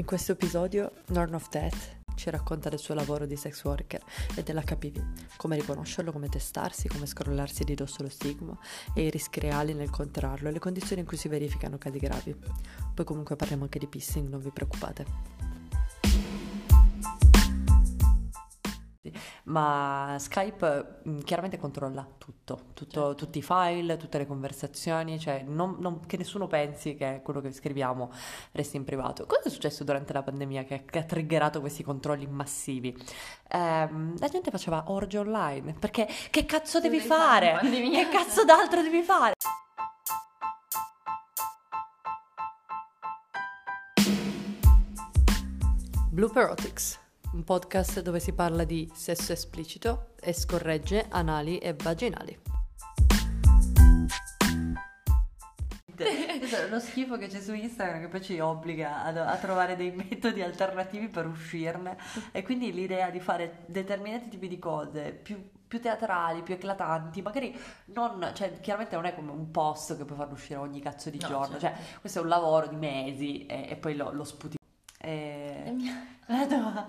In questo episodio, Norn of Death ci racconta del suo lavoro di sex worker e dell'HPV, come riconoscerlo, come testarsi, come scrollarsi di dosso lo stigma e i rischi reali nel contrarlo e le condizioni in cui si verificano casi gravi. Poi comunque parliamo anche di pissing, non vi preoccupate. Ma Skype mm, chiaramente controlla tutto, tutto certo. tutti i file, tutte le conversazioni, cioè non, non, che nessuno pensi che quello che scriviamo resti in privato. Cosa è successo durante la pandemia che, che ha triggerato questi controlli massivi? Eh, la gente faceva orge online, perché che cazzo devi, devi fare? fare che cazzo d'altro devi fare? Blooperotics un podcast dove si parla di sesso esplicito e scorregge anali e vaginali. Questo è lo schifo che c'è su Instagram che poi ci obbliga a, a, trovare dei metodi alternativi per uscirne e quindi l'idea di fare determinati tipi di cose più, più teatrali, più eclatanti, magari non, cioè chiaramente non è come un post che puoi farlo uscire ogni cazzo di no, giorno, certo. cioè questo è un lavoro di mesi e, e poi lo, lo sputi. E... La tua.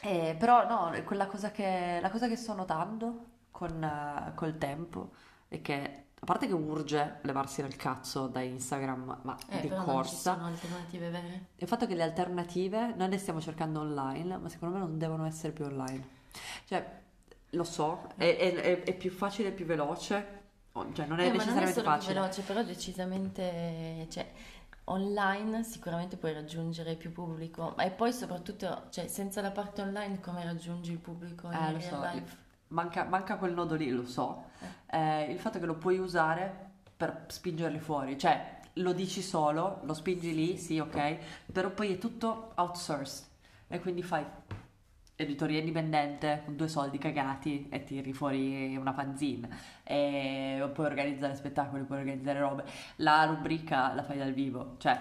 Eh, però no, quella cosa che, la cosa che sto notando con, uh, col tempo è che a parte che urge levarsi dal cazzo da Instagram, ma eh, di però corsa. Non ci sono alternative vere. Il fatto che le alternative noi le stiamo cercando online, ma secondo me non devono essere più online. Cioè, lo so, è, è, è più facile e più veloce. Cioè, non è eh, necessariamente ma non è solo facile. più veloce, però decisamente. Cioè, online sicuramente puoi raggiungere più pubblico e poi soprattutto cioè, senza la parte online come raggiungi il pubblico in eh, lo so. Manca, manca, quel nodo lì, lo so. Eh. Eh, il fatto che lo puoi usare per spingerli fuori, cioè lo dici solo, lo spingi lì, sì, ok, però poi è tutto outsourced e quindi fai editoria indipendente con due soldi cagati e tiri fuori una fanzine e puoi organizzare spettacoli, puoi organizzare robe. La rubrica la fai dal vivo, cioè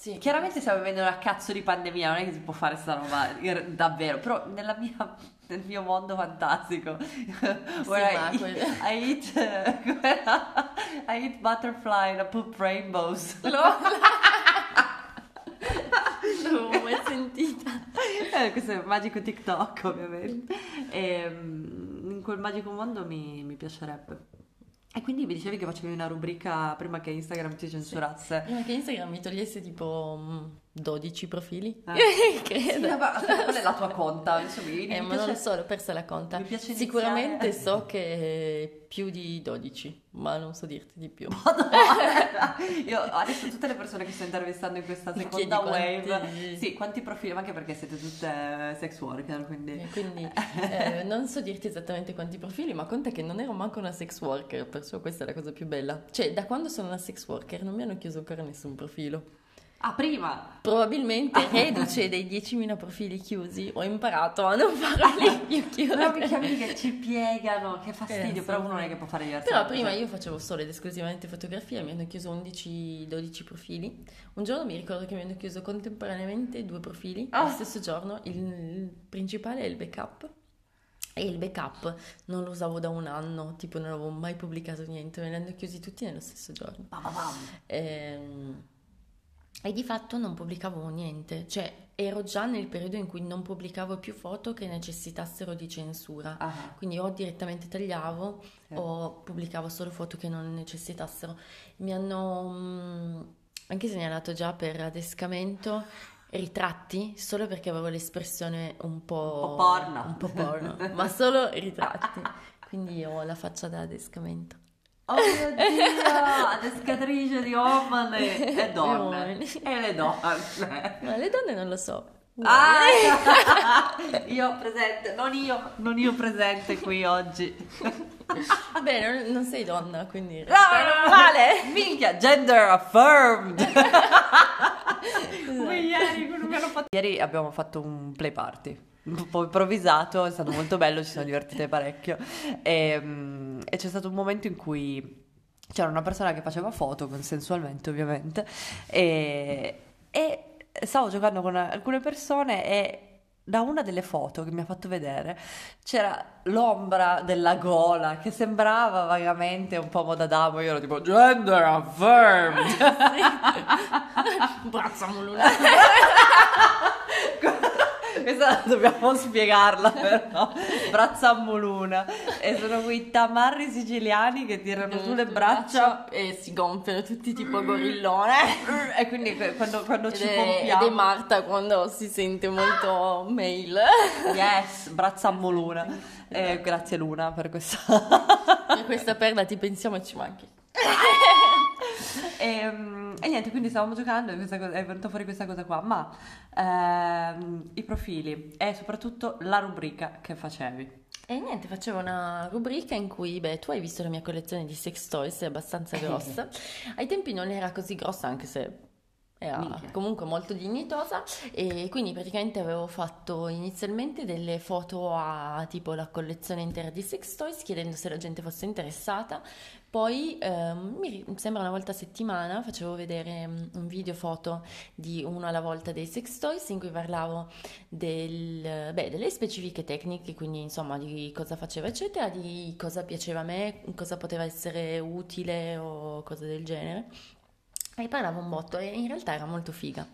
sì. Chiaramente stiamo vivendo una cazzo di pandemia, non è che si può fare sta roba davvero, però nella mia, nel mio mondo fantastico, sì, I, quel... I, eat, I eat butterfly and I poop rainbows. No. sentita. Eh, questo è magico TikTok, ovviamente. E, ehm, in quel magico mondo mi, mi piacerebbe. E quindi mi dicevi che facevi una rubrica prima che Instagram ti censurasse. Prima che Instagram mi togliesse tipo 12 profili. Eh. Credo. Sì, ma qual è la tua conta? Eh, ma non lo so, l'ho persa la conta. Mi piace Sicuramente iniziare... so che più di 12, ma non so dirti di più. Madonna! Io adesso tutte le persone che sto intervistando in questa seconda wave, quanti... sì, quanti profili, ma anche perché siete tutte sex worker, quindi... Eh, quindi eh, non so dirti esattamente quanti profili, ma conta che non ero manco una sex worker, perciò questa è la cosa più bella. Cioè, da quando sono una sex worker non mi hanno chiuso ancora nessun profilo. Ah, prima? Probabilmente, reduce dei 10.000 profili chiusi, ho imparato a non farli più chiusi. Però mica che ci piegano, che fastidio, eh, però uno non è che può fare diversamente. Però prima io facevo solo ed esclusivamente fotografia, mi hanno chiuso 11-12 profili. Un giorno mi ricordo che mi hanno chiuso contemporaneamente due profili, oh. lo stesso giorno, il, principale è il backup. E il backup non lo usavo da un anno, tipo non avevo mai pubblicato niente, me li hanno chiusi tutti nello stesso giorno. Ehm e di fatto non pubblicavo niente, cioè ero già nel periodo in cui non pubblicavo più foto che necessitassero di censura, uh-huh. quindi o direttamente tagliavo sì. o pubblicavo solo foto che non necessitassero. Mi hanno mh, mm, anche segnalato già per adescamento ritratti solo perché avevo l'espressione un po', un po porno, un po porno ma solo ritratti, quindi ho la faccia da adescamento. Oh mio Dio, adescatrice di uomini e donne. E le donne. Ma le donne non lo so. Ah, io presente, non io, non io presente qui oggi. Beh, non, non sei donna, quindi... No, male! Minchia, gender affirmed! Come ieri, hanno fatto... Ieri abbiamo fatto un play party un po' improvvisato, è stato molto bello, ci siamo divertite parecchio e, ehm, e c'è stato un momento in cui c'era una persona che faceva foto consensualmente ovviamente e, e stavo giocando con alcune persone e da una delle foto che mi ha fatto vedere c'era l'ombra della gola che sembrava vagamente un po' moda d'amo. Io ero tipo gender affirmed. Braccia muluna. Questa dobbiamo spiegarla però. Brazzamoluna. E sono quei tamarri siciliani che tirano sulle braccia e si gonfiano tutti tipo gorillone. e quindi quando, quando ci è, pompiamo... Ed è Marta quando si sente molto mail. Yes, brazzamoluna. Eh, grazie Luna per questa... per questa perla ti pensiamo e ci manchi. E, ehm, e, niente, quindi stavamo giocando e cosa, è venuta fuori questa cosa qua, ma ehm, i profili e soprattutto la rubrica che facevi. E niente, facevo una rubrica in cui, beh, tu hai visto la mia collezione di sex toys, è abbastanza grossa. Ai tempi non era così grossa, anche se era Minchia. comunque molto dignitosa e quindi praticamente avevo fatto inizialmente delle foto a tipo la collezione intera di sex toys chiedendo se la gente fosse interessata poi ehm, mi sembra una volta a settimana facevo vedere mm, un video foto di uno alla volta dei sex toys in cui parlavo del, beh, delle specifiche tecniche quindi insomma di cosa faceva eccetera di cosa piaceva a me cosa poteva essere utile o cose del genere e parlava un botto e in realtà era molto figa.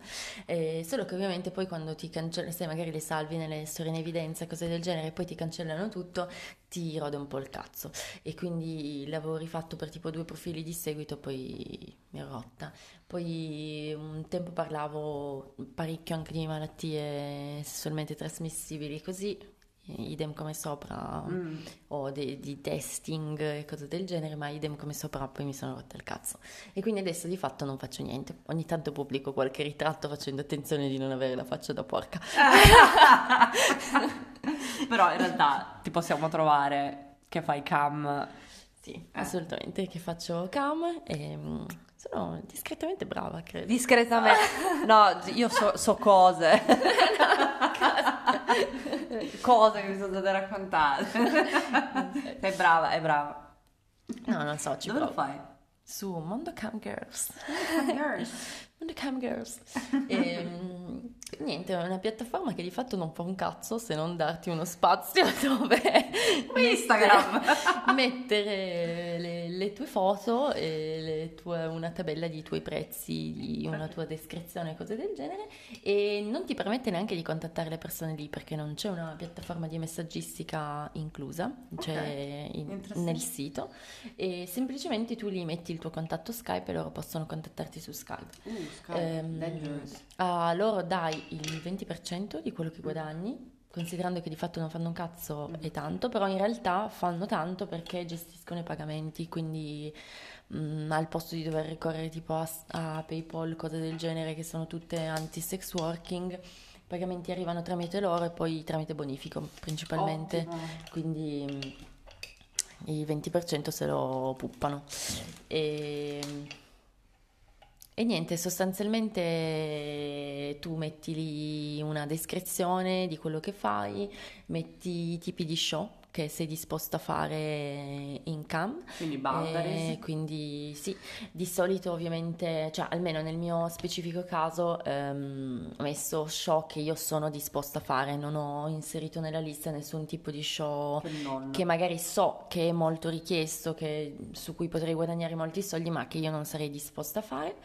Eh, solo che ovviamente poi quando ti cancellano, se magari le salvi nelle storie in evidenza, cose del genere, e poi ti cancellano tutto, ti rode un po' il cazzo. E quindi l'avevo rifatto per tipo due profili di seguito, poi mi ero rotta. Poi un tempo parlavo parecchio anche di malattie sessualmente trasmissibili, così idem come sopra, mm. o de, di testing e cose del genere, ma idem come sopra poi mi sono rotta il cazzo. E quindi adesso di fatto non faccio niente. Ogni tanto pubblico qualche ritratto facendo attenzione di non avere la faccia da porca. Però in realtà ti possiamo trovare che fai cam. Sì, eh. assolutamente, che faccio cam e mm, sono discretamente brava, credo. Discretamente? No, io so, so cose. cose che mi sono state raccontate. Sei brava, è brava. No, non so, ci Dove provo. lo fai? Su Mondo Cam Girls. Mondo Cam Girls. Mondo Cam Girls. E, ehm, niente, è una piattaforma che di fatto non fa un cazzo se non darti uno spazio dove Instagram mettere, mettere le, le, tue foto e tue, una tabella di tuoi prezzi, di una tua descrizione, cose del genere e non ti permette neanche di contattare le persone lì perché non c'è una piattaforma di messaggistica inclusa, cioè okay. in, nel sito e semplicemente tu lì metti il tuo contatto Skype e loro possono contattarti su Skype. Uh, Skype, ehm. A loro dai il 20% di quello che guadagni, considerando che di fatto non fanno un cazzo mm. e tanto, però in realtà fanno tanto perché gestiscono i pagamenti, quindi mh, mm, al posto di dover ricorrere tipo a, a PayPal, cose del genere che sono tutte anti-sex working, i pagamenti arrivano tramite loro e poi tramite bonifico principalmente, Ottimo. quindi mh, il 20% se lo puppano. E e niente, sostanzialmente tu metti lì una descrizione di quello che fai, metti i tipi di show che sei disposto a fare in cam. Quindi boundaries. Eh, quindi sì, di solito ovviamente, cioè almeno nel mio specifico caso ehm, ho messo show che io sono disposta a fare, non ho inserito nella lista nessun tipo di show che, che magari so che è molto richiesto, che, su cui potrei guadagnare molti soldi, ma che io non sarei disposta a fare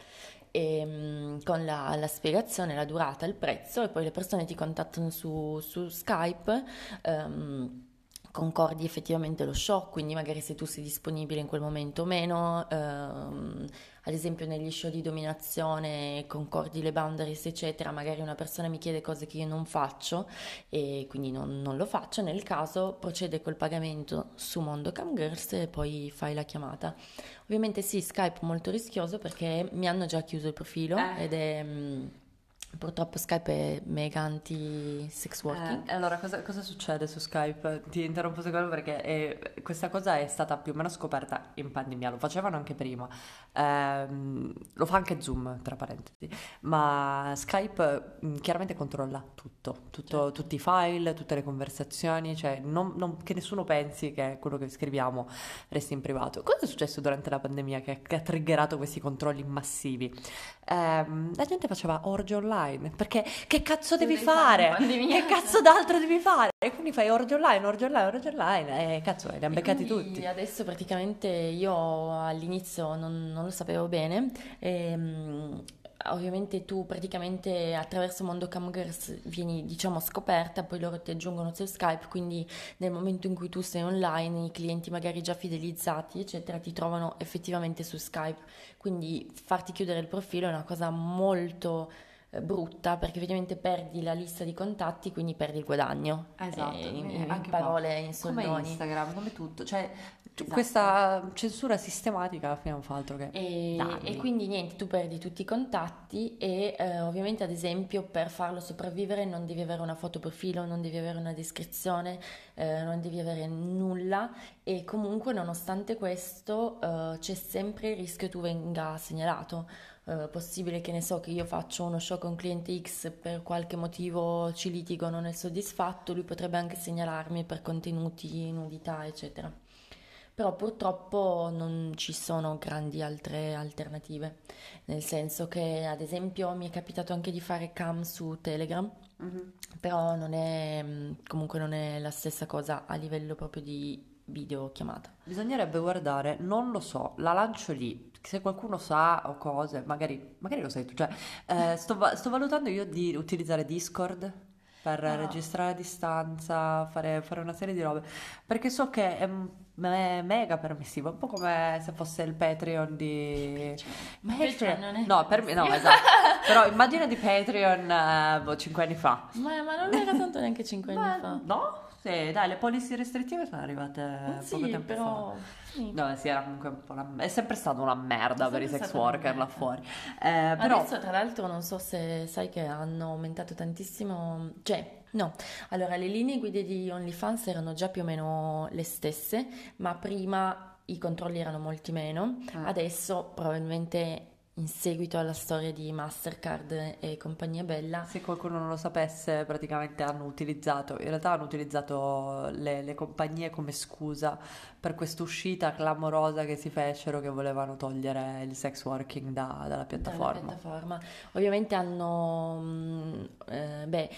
e, ehm, con la, la, spiegazione, la durata, il prezzo e poi le persone ti contattano su, su Skype. Um, concordi effettivamente lo show, quindi magari se tu sei disponibile in quel momento o meno, ehm, ad esempio negli show di dominazione concordi le boundaries eccetera, magari una persona mi chiede cose che io non faccio e quindi non, non lo faccio, nel caso procede col pagamento su Mondo Cam Girls e poi fai la chiamata. Ovviamente sì, Skype molto rischioso perché mi hanno già chiuso il profilo eh. ed è... Mh, mm, Purtroppo Skype è mega anti-sex working. Eh, allora, cosa, cosa, succede su Skype? Ti interrompo un secondo perché è, questa cosa è stata più o meno scoperta in pandemia, lo facevano anche prima, ehm, lo fa anche Zoom, tra parentesi, ma Skype mh, mm, chiaramente controlla tutto, tutto certo. tutti i file, tutte le conversazioni, cioè non, non, che nessuno pensi che quello che scriviamo resti in privato. Cosa è successo durante la pandemia che, che ha triggerato questi controlli massivi? Eh, la gente faceva orge online perché che cazzo devi fare? Che cazzo d'altro devi fare? E quindi fai orgi online, orgi online, orgi online, e cazzo, li hanno beccati tutti. Adesso praticamente io all'inizio non, non lo sapevo bene, e, ehm, ovviamente tu praticamente attraverso Mondo Camgirls vieni diciamo scoperta, poi loro ti aggiungono su Skype, quindi nel momento in cui tu sei online, i clienti magari già fidelizzati eccetera ti trovano effettivamente su Skype, quindi farti chiudere il profilo è una cosa molto brutta perché effettivamente perdi la lista di contatti, quindi perdi il guadagno. Esatto, eh, in, in parole, in soldoni. Come Instagram, come tutto, cioè esatto. questa censura sistematica alla fine non fa altro che e, e, quindi niente, tu perdi tutti i contatti e eh, ovviamente ad esempio per farlo sopravvivere non devi avere una foto profilo, non devi avere una descrizione, eh, non devi avere nulla e comunque nonostante questo eh, c'è sempre il rischio che tu venga segnalato eh, possibile che ne so che io faccio uno show con cliente X per qualche motivo ci litigo, non è soddisfatto, lui potrebbe anche segnalarmi per contenuti, nudità, eccetera. Però purtroppo non ci sono grandi altre alternative, nel senso che ad esempio mi è capitato anche di fare cam su Telegram, mm-hmm. però non è, comunque non è la stessa cosa a livello proprio di videochiamata. Bisognerebbe guardare, non lo so, la lancio lì, se qualcuno sa o cose, magari, magari lo sai tu, cioè eh, sto, sto, valutando io di utilizzare Discord per oh. registrare a distanza, fare, fare, una serie di robe, perché so che è, è mega permissivo, un po' come se fosse il Patreon di... Ma Patreon non è... No, per me, no, esatto. Però immagina di Patreon eh, boh, 5 anni fa. Ma, ma non era tanto neanche 5 anni fa. No? Sì, dai, le policy restrittive sono arrivate sì, poco tempo però... fa. Sì. No, sì, era comunque un po' una... È sempre stata una merda per i sex worker là fuori. Eh, però... Adesso, tra l'altro, non so se sai che hanno aumentato tantissimo... Cioè, No, allora le linee guida di OnlyFans erano già più o meno le stesse, ma prima i controlli erano molti meno, ah. adesso probabilmente in seguito alla storia di Mastercard e compagnia bella. Se qualcuno non lo sapesse, praticamente hanno utilizzato, in realtà hanno utilizzato le, le compagnie come scusa per questa uscita clamorosa che si fecero che volevano togliere il sex working da, dalla piattaforma. Dalla piattaforma. Ovviamente hanno, mm, eh, beh,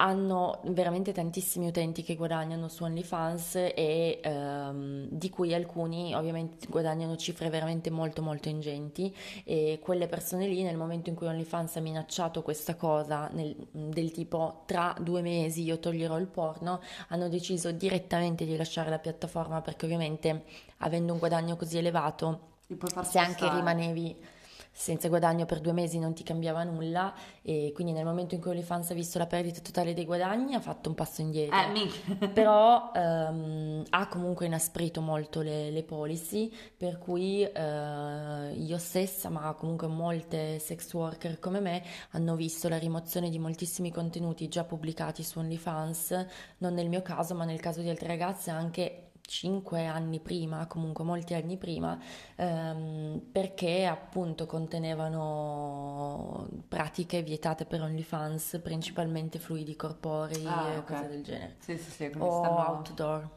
hanno veramente tantissimi utenti che guadagnano su OnlyFans e ehm, di cui alcuni ovviamente guadagnano cifre veramente molto molto ingenti e quelle persone lì nel momento in cui OnlyFans ha minacciato questa cosa nel, del tipo tra due mesi io toglierò il porno hanno deciso direttamente di lasciare la piattaforma perché ovviamente avendo un guadagno così elevato se anche rimanevi senza guadagno per due mesi non ti cambiava nulla e quindi nel momento in cui OnlyFans ha visto la perdita totale dei guadagni ha fatto un passo indietro. Eh, Però ehm, ha comunque inasprito molto le, le policy per cui eh, io stessa ma comunque molte sex worker come me hanno visto la rimozione di moltissimi contenuti già pubblicati su OnlyFans, non nel mio caso ma nel caso di altre ragazze anche cinque anni prima, comunque molti anni prima, ehm, perché appunto contenevano pratiche vietate per OnlyFans, principalmente fluidi corporei ah, e okay. cose del genere. Sì, sì, sì, o stanno... outdoor.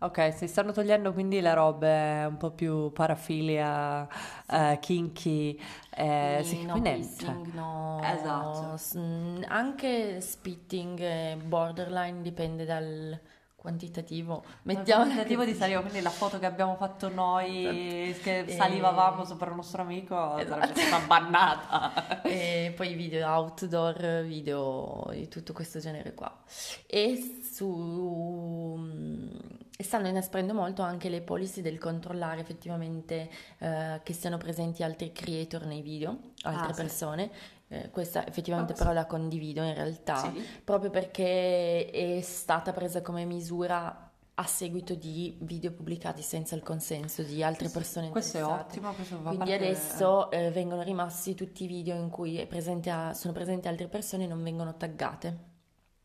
Ok, si stanno togliendo quindi le robe un po' più parafilia, sì. uh, kinky, eh, sì, no cioè, no, esatto. anche spitting borderline dipende dal quantitativo. Mettiamo quantitativo di saliva, quindi la foto che abbiamo fatto noi esatto. che salivavamo e... sopra il nostro amico esatto. sarebbe stata bannata. e poi video outdoor, video di tutto questo genere qua. E su e stanno inasprendo molto anche le policy del controllare effettivamente eh, che siano presenti altri creator nei video, altre ah, persone, sì eh, questa effettivamente oh, però sì. la condivido in realtà, sì. proprio perché è stata presa come misura a seguito di video pubblicati senza il consenso di altre persone questo è ottimo questo va quindi adesso eh, vengono rimasti tutti i video in cui presente a, sono presenti altre persone e non vengono taggate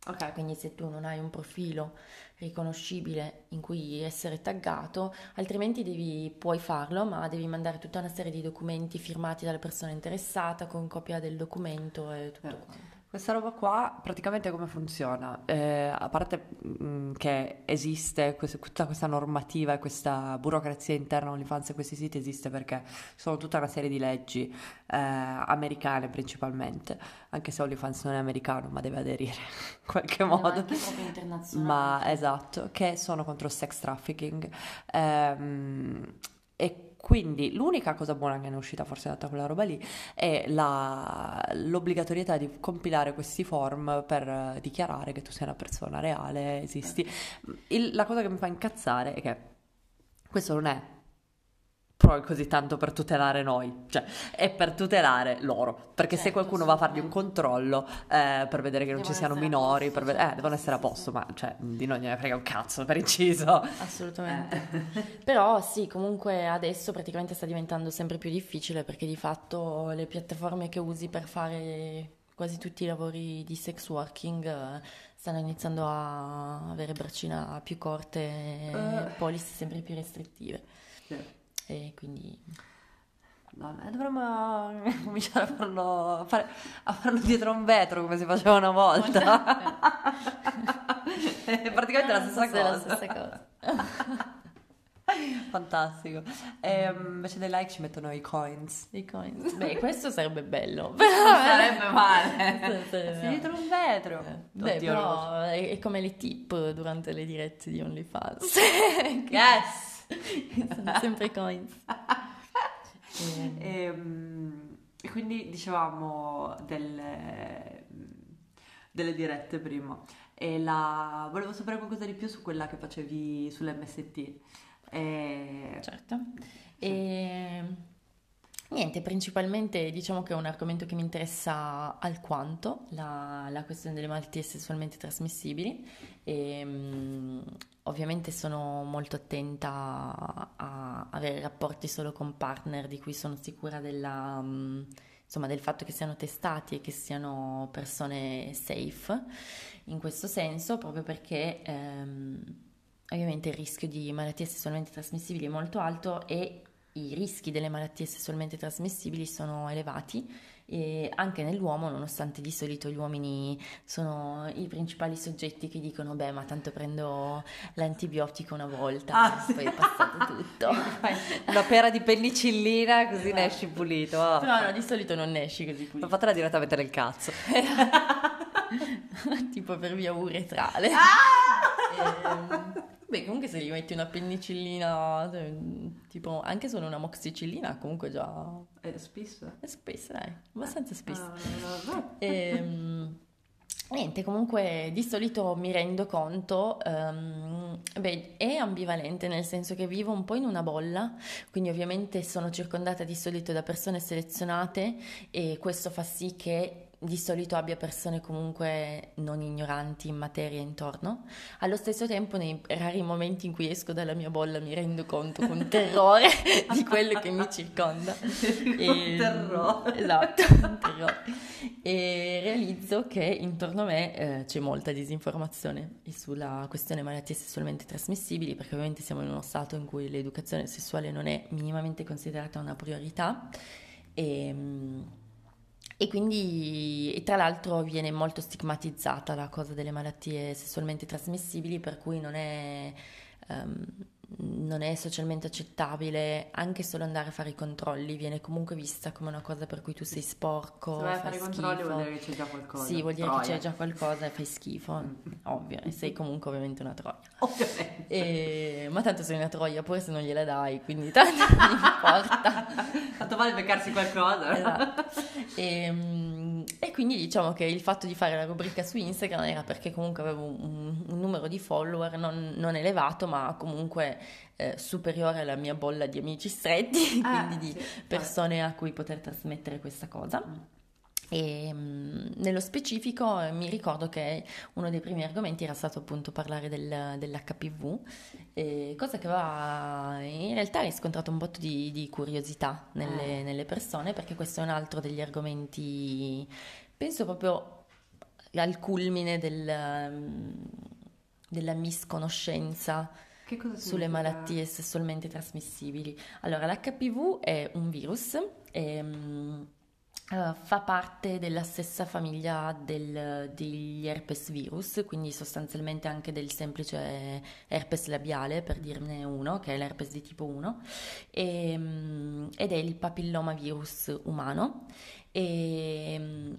ok quindi se tu non hai un profilo riconoscibile in cui essere taggato, altrimenti devi, puoi farlo, ma devi mandare tutta una serie di documenti firmati dalla persona interessata con copia del documento e tutto eh. quanto. Questa roba qua praticamente come funziona? Eh, a parte mh, mm, che esiste questa, tutta questa normativa e questa burocrazia interna all'infanzia, questi siti esiste perché sono tutta una serie di leggi eh, americane principalmente, anche se OnlyFans non è americano ma deve aderire in qualche modo. Ma anche proprio internazionale. Ma esatto, che sono contro il sex trafficking. Ehm, e quindi l'unica cosa buona che ne è uscita forse da quella roba lì è la, l'obbligatorietà di compilare questi form per dichiarare che tu sei una persona reale, esisti. Il, la cosa che mi fa incazzare è che questo non è poi così tanto per tutelare noi, cioè è per tutelare loro, perché certo, se qualcuno va a fargli un controllo eh, per vedere che non ci siano minori, posto, ved- certo, eh, devono essere a posto, ma cioè, di noi ne frega un cazzo per inciso. Assolutamente. Eh. Però sì, comunque adesso praticamente sta diventando sempre più difficile perché di fatto le piattaforme che usi per fare quasi tutti i lavori di sex working eh, stanno iniziando a avere braccina più corte e uh. polizze sempre più restrittive. Certo e quindi... No, dovremmo cominciare a farlo, a, fare, a farlo dietro un vetro come si faceva una volta. È praticamente la stessa cosa. La stessa cosa. Fantastico. E, um, invece dei like ci mettono i coins. I coins. Beh, questo sarebbe bello. sarebbe male. Sarebbe... Dietro un vetro. Eh. Beh, Oddio, però è, è come le tip durante le dirette di OnlyFans. yes! Sono sempre coins. e, ehm, e, quindi dicevamo delle, delle dirette prima. E la... volevo sapere qualcosa di più su quella che facevi sull'MST. E... Certo. Sì. E... Niente, principalmente diciamo che è un argomento che mi interessa alquanto, la, la questione delle malattie sessualmente trasmissibili e um, ovviamente sono molto attenta a avere rapporti solo con partner di cui sono sicura della, um, insomma, del fatto che siano testati e che siano persone safe. In questo senso, proprio perché um, ovviamente il rischio di malattie sessualmente trasmissibili è molto alto e i rischi delle malattie sessualmente trasmissibili sono elevati e anche nell'uomo, nonostante di solito gli uomini sono i principali soggetti che dicono beh ma tanto prendo l'antibiotico una volta, ah, poi è passato tutto. una pera di penicillina così esatto. ne esci pulito. Oh. No, no, di solito non ne esci così pulito. Ma fatela direttamente nel cazzo. tipo per via uretrale. Ah! E, ehm, Beh, comunque se gli metti una penicillina, cioè, tipo anche solo una moxicillina, comunque già... È spesso? È spesso, dai, abbastanza spesso. Ah. E, ehm, Niente, comunque di solito mi rendo conto, um, beh, è ambivalente nel senso che vivo un po' in una bolla, quindi ovviamente sono circondata di solito da persone selezionate e questo fa sì che di solito abbia persone comunque non ignoranti in materia intorno. Allo stesso tempo, nei rari momenti in cui esco dalla mia bolla, mi rendo conto con terrore di quello che mi circonda. e, terrore. Esatto, terrore. E realizzo che intorno a me eh, c'è molta disinformazione sulla questione malattie sessualmente trasmissibili, perché ovviamente siamo in uno stato in cui l'educazione sessuale non è minimamente considerata una priorità. E, e quindi, e tra l'altro, viene molto stigmatizzata la cosa delle malattie sessualmente trasmissibili, per cui non è. Um, non è socialmente accettabile anche solo andare a fare i controlli, viene comunque vista come una cosa per cui tu sei sporco. Se vai a fare i controlli vuol dire che c'è già qualcosa. Sì, vuol dire troia. che c'è già qualcosa e fai schifo, mm. ovvio, e sei comunque ovviamente una troia. Ovviamente. E... Ma tanto sei una troia pure se non gliela dai, quindi tanto non importa. Tanto vale beccarsi qualcosa. Esatto. E, ehm, e, quindi diciamo che il fatto di fare la rubrica su Instagram era perché comunque avevo un, un numero di follower non, non elevato, ma comunque eh, superiore alla mia bolla di amici stretti, ah, quindi di sì, persone a cui poter trasmettere questa cosa. Mm. E mh, mm, nello specifico eh, mi ricordo che uno dei primi argomenti era stato appunto parlare del, dell'HPV, eh, cosa che aveva in realtà riscontrato un botto di, di curiosità nelle, ah. nelle, persone, perché questo è un altro degli argomenti, penso proprio al culmine del, mm, della misconoscenza sulle malattie sessualmente trasmissibili. Allora, l'HPV è un virus. E, ehm, Uh, fa parte della stessa famiglia del, degli herpes virus, quindi sostanzialmente anche del semplice herpes labiale, per dirne uno, che è l'herpes di tipo 1, e, um, ed è il papillomavirus umano. E, um,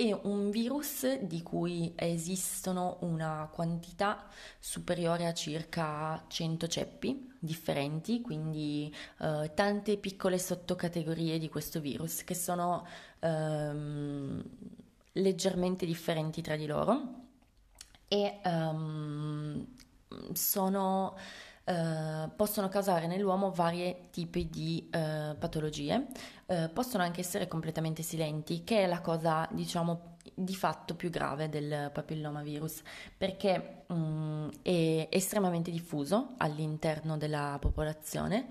è un virus di cui esistono una quantità superiore a circa 100 ceppi differenti, quindi eh, tante piccole sottocategorie di questo virus che sono ehm, leggermente differenti tra di loro e um, sono Uh, possono causare nell'uomo vari tipi di uh, patologie, uh, possono anche essere completamente silenti, che è la cosa, diciamo, di fatto più grave del papillomavirus, perché um, è estremamente diffuso all'interno della popolazione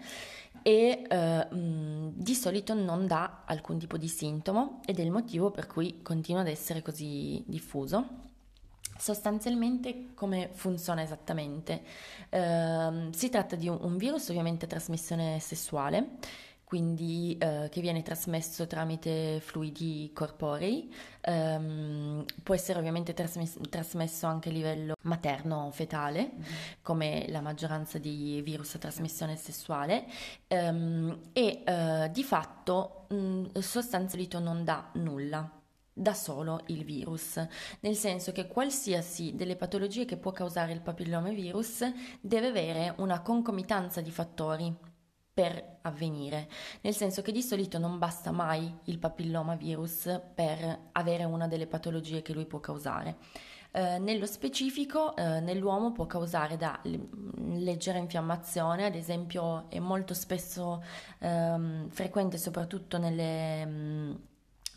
e um, di solito non dà alcun tipo di sintomo ed è il motivo per cui continua ad essere così diffuso. Sostanzialmente come funziona esattamente? Uh, si tratta di un, un, virus ovviamente a trasmissione sessuale, quindi uh, che viene trasmesso tramite fluidi corporei, um, può essere ovviamente trasmesso, trasmesso anche a livello materno-fetale, mm-hmm. come la maggioranza di virus a trasmissione sessuale, um, e uh, di fatto mh, sostanzialmente non dà nulla da solo il virus, nel senso che qualsiasi delle patologie che può causare il papillomavirus deve avere una concomitanza di fattori per avvenire, nel senso che di solito non basta mai il papillomavirus per avere una delle patologie che lui può causare. Eh, nello specifico, eh, nell'uomo può causare da leggera infiammazione, ad esempio è molto spesso ehm, frequente soprattutto nelle... Mh,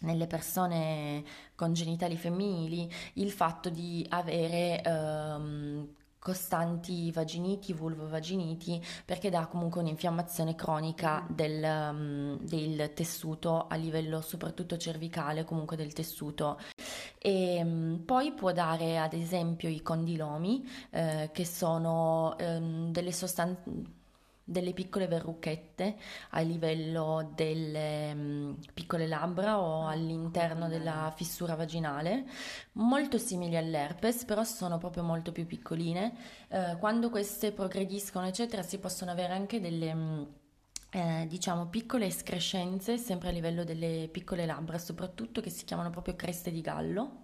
nelle persone con genitali femminili il fatto di avere ehm, costanti vaginiti, vulvovaginiti, perché dà comunque un'infiammazione cronica del, um, del, tessuto a livello soprattutto cervicale, comunque del tessuto. E um, poi può dare ad esempio i condilomi, eh, che sono um, delle sostanze delle piccole verrucchette a livello delle um, piccole labbra o all'interno della fissura vaginale, molto simili all'herpes, però sono proprio molto più piccoline. Uh, quando queste progrediscono, eccetera, si possono avere anche delle um, eh, diciamo piccole escrescenze sempre a livello delle piccole labbra, soprattutto che si chiamano proprio creste di gallo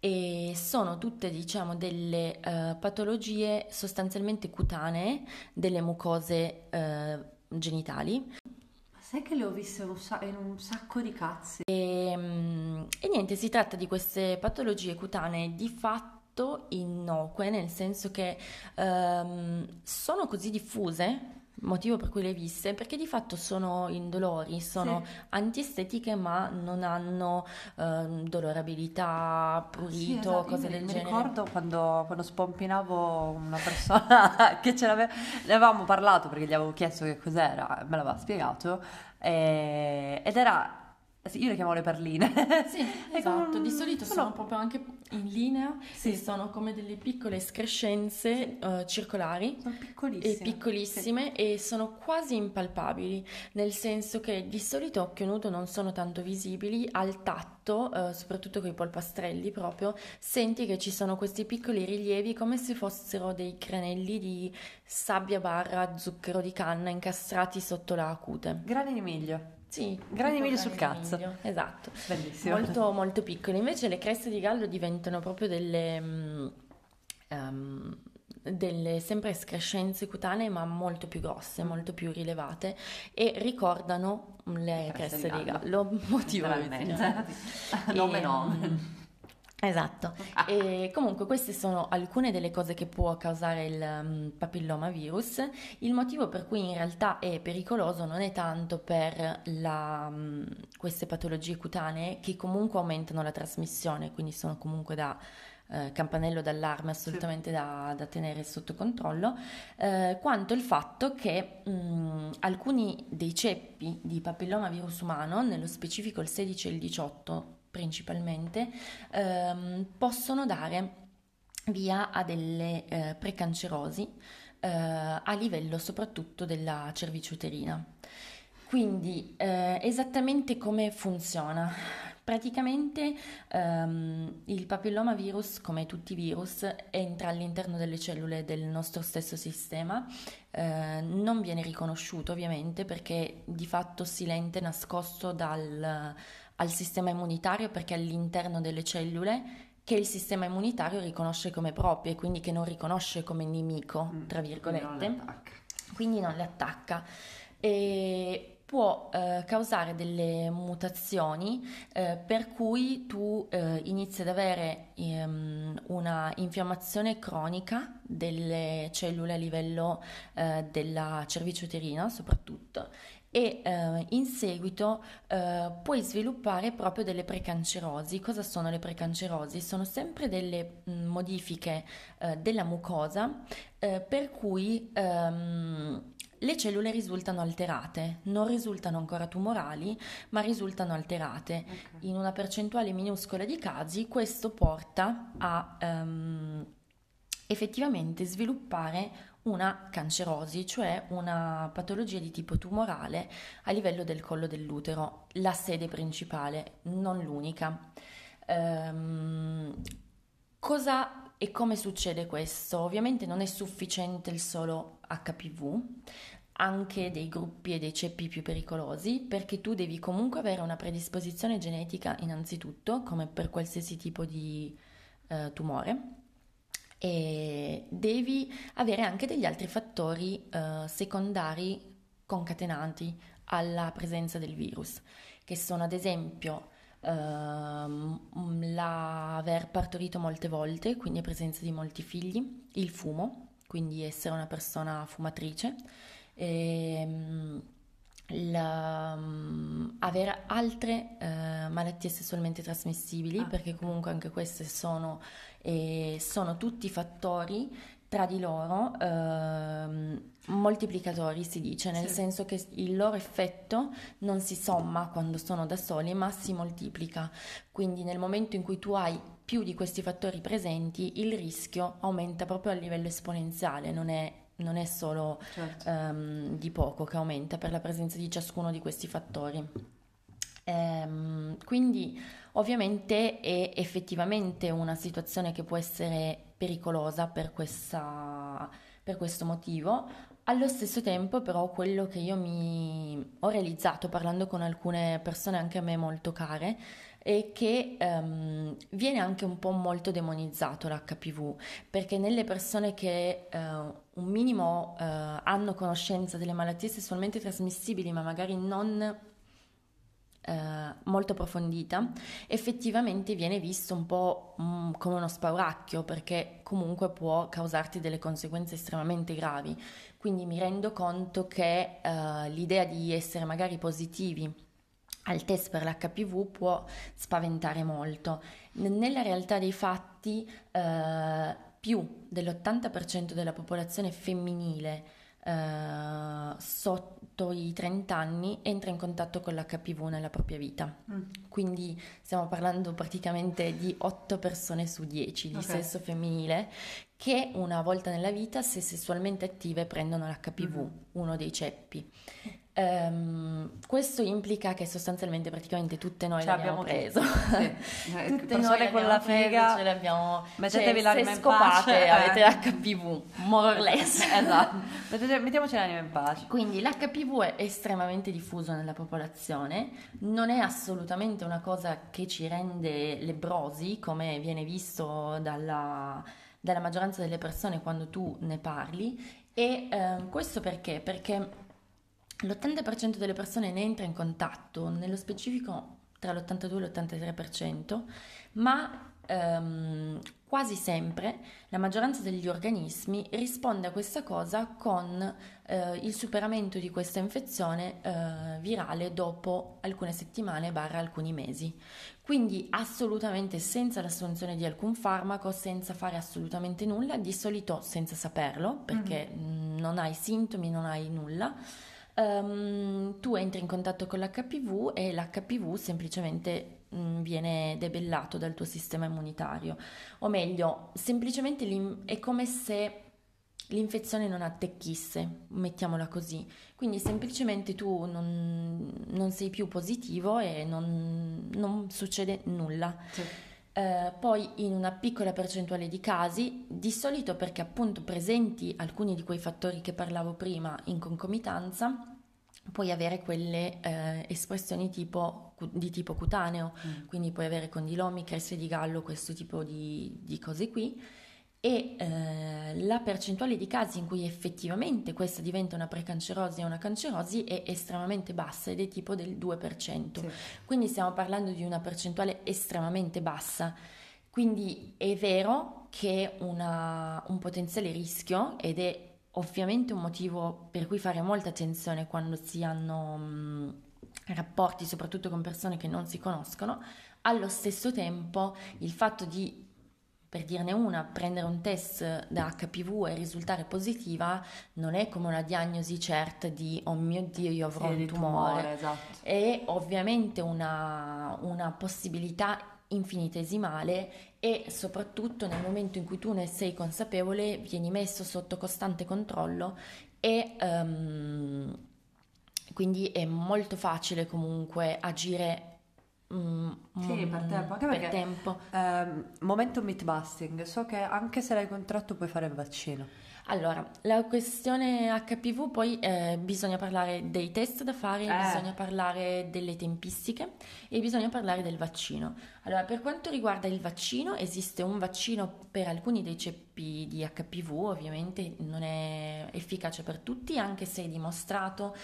e sono tutte diciamo delle uh, patologie sostanzialmente cutanee delle mucose uh, genitali. Sai che le ho viste in un sacco di cazzi. E, um, e niente, si tratta di queste patologie cutanee di fatto innocue, nel senso che um, sono così diffuse motivo per cui le hai viste, perché di fatto sono indolori, sono sì. antiestetiche ma non hanno eh, dolorabilità, prurito, sì, esatto. cose del mi genere. Mi ricordo quando, quando spompinavo una persona che ce l'aveva, ne avevamo parlato perché gli avevo chiesto che cos'era, me l'aveva spiegato, e, ed era io le chiamo le perline. Sì, esatto. Come... Di solito sono, sono proprio anche in linea sì. sono come delle piccole escrescenze uh, circolari. Sono piccolissime. E piccolissime sì. e sono quasi impalpabili, nel senso che di solito a occhio nudo non sono tanto visibili, al tatto, uh, soprattutto con i polpastrelli proprio, senti che ci sono questi piccoli rilievi come se fossero dei crenelli di sabbia barra zucchero di canna incastrati sotto la cute. Grani di miglio. Sì, grani meglio sul cazzo. Meglio. Esatto. Bellissimo. Molto, molto piccole. Invece le creste di gallo diventano proprio delle... Um, delle sempre escrescenze cutanee ma molto più grosse, mm. molto più rilevate e ricordano le creste, di gallo, gallo motivo nome no. Esatto, e comunque queste sono alcune delle cose che può causare il um, papillomavirus. Il motivo per cui in realtà è pericoloso non è tanto per la, um, queste patologie cutanee che comunque aumentano la trasmissione, quindi sono comunque da eh, campanello d'allarme assolutamente sì. da, da, tenere sotto controllo, eh, quanto il fatto che mh, alcuni dei ceppi di papillomavirus umano, nello specifico il 16 e il 18, principalmente, ehm, possono dare via a delle eh, precancerosi eh, a livello soprattutto della cervice uterina. Quindi eh, esattamente come funziona? Praticamente um, il papillomavirus, come tutti i virus, entra all'interno delle cellule del nostro stesso sistema, eh, non viene riconosciuto ovviamente perché di fatto silente, nascosto dal al sistema immunitario perché all'interno delle cellule che il sistema immunitario riconosce come proprie, quindi che non riconosce come nemico, mm, tra virgolette. Quindi non, quindi non le attacca. E può eh, causare delle mutazioni eh, per cui tu eh, inizi ad avere ehm, una infiammazione cronica delle cellule a livello eh, della cervice uterina soprattutto e eh, in seguito eh, puoi sviluppare proprio delle precancerosi. Cosa sono le precancerosi? Sono sempre delle mh, modifiche eh, della mucosa eh, per cui ehm, le cellule risultano alterate, non risultano ancora tumorali, ma risultano alterate. Okay. In una percentuale minuscola di casi questo porta a ehm, effettivamente sviluppare una cancerosi, cioè una patologia di tipo tumorale a livello del collo dell'utero, la sede principale, non l'unica. Ehm, cosa e come succede questo? Ovviamente non è sufficiente il solo HPV, anche dei gruppi e dei ceppi più pericolosi, perché tu devi comunque avere una predisposizione genetica innanzitutto, come per qualsiasi tipo di eh, tumore e devi avere anche degli altri fattori eh, secondari concatenati alla presenza del virus, che sono ad esempio ehm, l'aver partorito molte volte, quindi presenza di molti figli, il fumo, quindi essere una persona fumatrice, e, ehm, la, um, avere altre uh, malattie sessualmente trasmissibili, ah, perché comunque anche queste sono, eh, sono tutti fattori tra di loro uh, moltiplicatori, si dice, nel sì. senso che il loro effetto non si somma quando sono da soli, ma si moltiplica. Quindi nel momento in cui tu hai più di questi fattori presenti, il rischio aumenta proprio a livello esponenziale, non è non è solo certo. um, di poco che aumenta per la presenza di ciascuno di questi fattori. Um, quindi ovviamente è effettivamente una situazione che può essere pericolosa per, questa, per questo motivo. Allo stesso tempo però quello che io mi ho realizzato parlando con alcune persone anche a me molto care e che um, viene anche un po' molto demonizzato l'HPV, perché nelle persone che uh, un minimo uh, hanno conoscenza delle malattie sessualmente trasmissibili, ma magari non uh, molto approfondita, effettivamente viene visto un po' um, come uno spauracchio, perché comunque può causarti delle conseguenze estremamente gravi. Quindi mi rendo conto che l'idea di essere magari positivi al test per l'HPV può spaventare molto. Nella realtà dei fatti eh, più dell'80% della popolazione femminile eh, sotto i 30 anni entra in contatto con l'HPV nella propria vita. Mm. Quindi stiamo parlando praticamente di 8 persone su 10 di okay. sesso femminile che una volta nella vita, se sessualmente attive, prendono l'HPV, mm-hmm. uno dei ceppi. Um, questo implica che sostanzialmente praticamente tutte noi ce l'abbiamo preso. Sì. Eh, tutte noi con la figa. Ce l'abbiamo. Mettetevi cioè, l'anima in pace. Eh. Avete l'HPV, more or less. esatto. Mettiamoci l'anima in pace. Quindi l'HPV è estremamente diffuso nella popolazione, non è assolutamente una cosa che ci rende lebrosi, come viene visto dalla, dalla maggioranza delle persone quando tu ne parli. E eh, questo perché? Perché L'80% delle persone ne entra in contatto, nello specifico tra l'82 e l'83%, ma ehm, quasi sempre la maggioranza degli organismi risponde a questa cosa con eh, il superamento di questa infezione eh, virale dopo alcune settimane barra alcuni mesi. Quindi assolutamente senza l'assunzione di alcun farmaco, senza fare assolutamente nulla, di solito senza saperlo, perché mm-hmm. non hai sintomi, non hai nulla um, tu entri in contatto con l'HPV e l'HPV semplicemente mh, viene debellato dal tuo sistema immunitario. O meglio, semplicemente è come se l'infezione non attecchisse, mettiamola così. Quindi semplicemente tu non, non sei più positivo e non, non succede nulla. Sì. Eh, poi in una piccola percentuale di casi, di solito perché appunto presenti alcuni di quei fattori che parlavo prima in concomitanza, puoi avere quelle eh, espressioni tipo, di tipo cutaneo, mm. quindi puoi avere condilomi, creste di gallo, questo tipo di, di cose qui e eh, la percentuale di casi in cui effettivamente questa diventa una precancerosi e una cancerosi è estremamente bassa ed è tipo del 2%. Sì. Quindi stiamo parlando di una percentuale estremamente bassa. Quindi è vero che è un potenziale rischio ed è ovviamente un motivo per cui fare molta attenzione quando si hanno mh, rapporti, soprattutto con persone che non si conoscono. Allo stesso tempo il fatto di per dirne una, prendere un test da HPV e risultare positiva non è come una diagnosi certa di oh mio Dio io avrò sì, un tumore, tumore esatto. è ovviamente una, una possibilità infinitesimale e soprattutto nel momento in cui tu ne sei consapevole vieni messo sotto costante controllo e um, quindi è molto facile comunque agire Mm, sì, per tempo. Anche per perché, tempo. Ehm, momento meat busting, so che anche se l'hai contratto puoi fare il vaccino. Allora, la questione HPV poi eh, bisogna parlare dei test da fare, eh. bisogna parlare delle tempistiche e bisogna parlare del vaccino. Allora, per quanto riguarda il vaccino, esiste un vaccino per alcuni dei ceppi di HPV, ovviamente non è efficace per tutti, anche se è dimostrato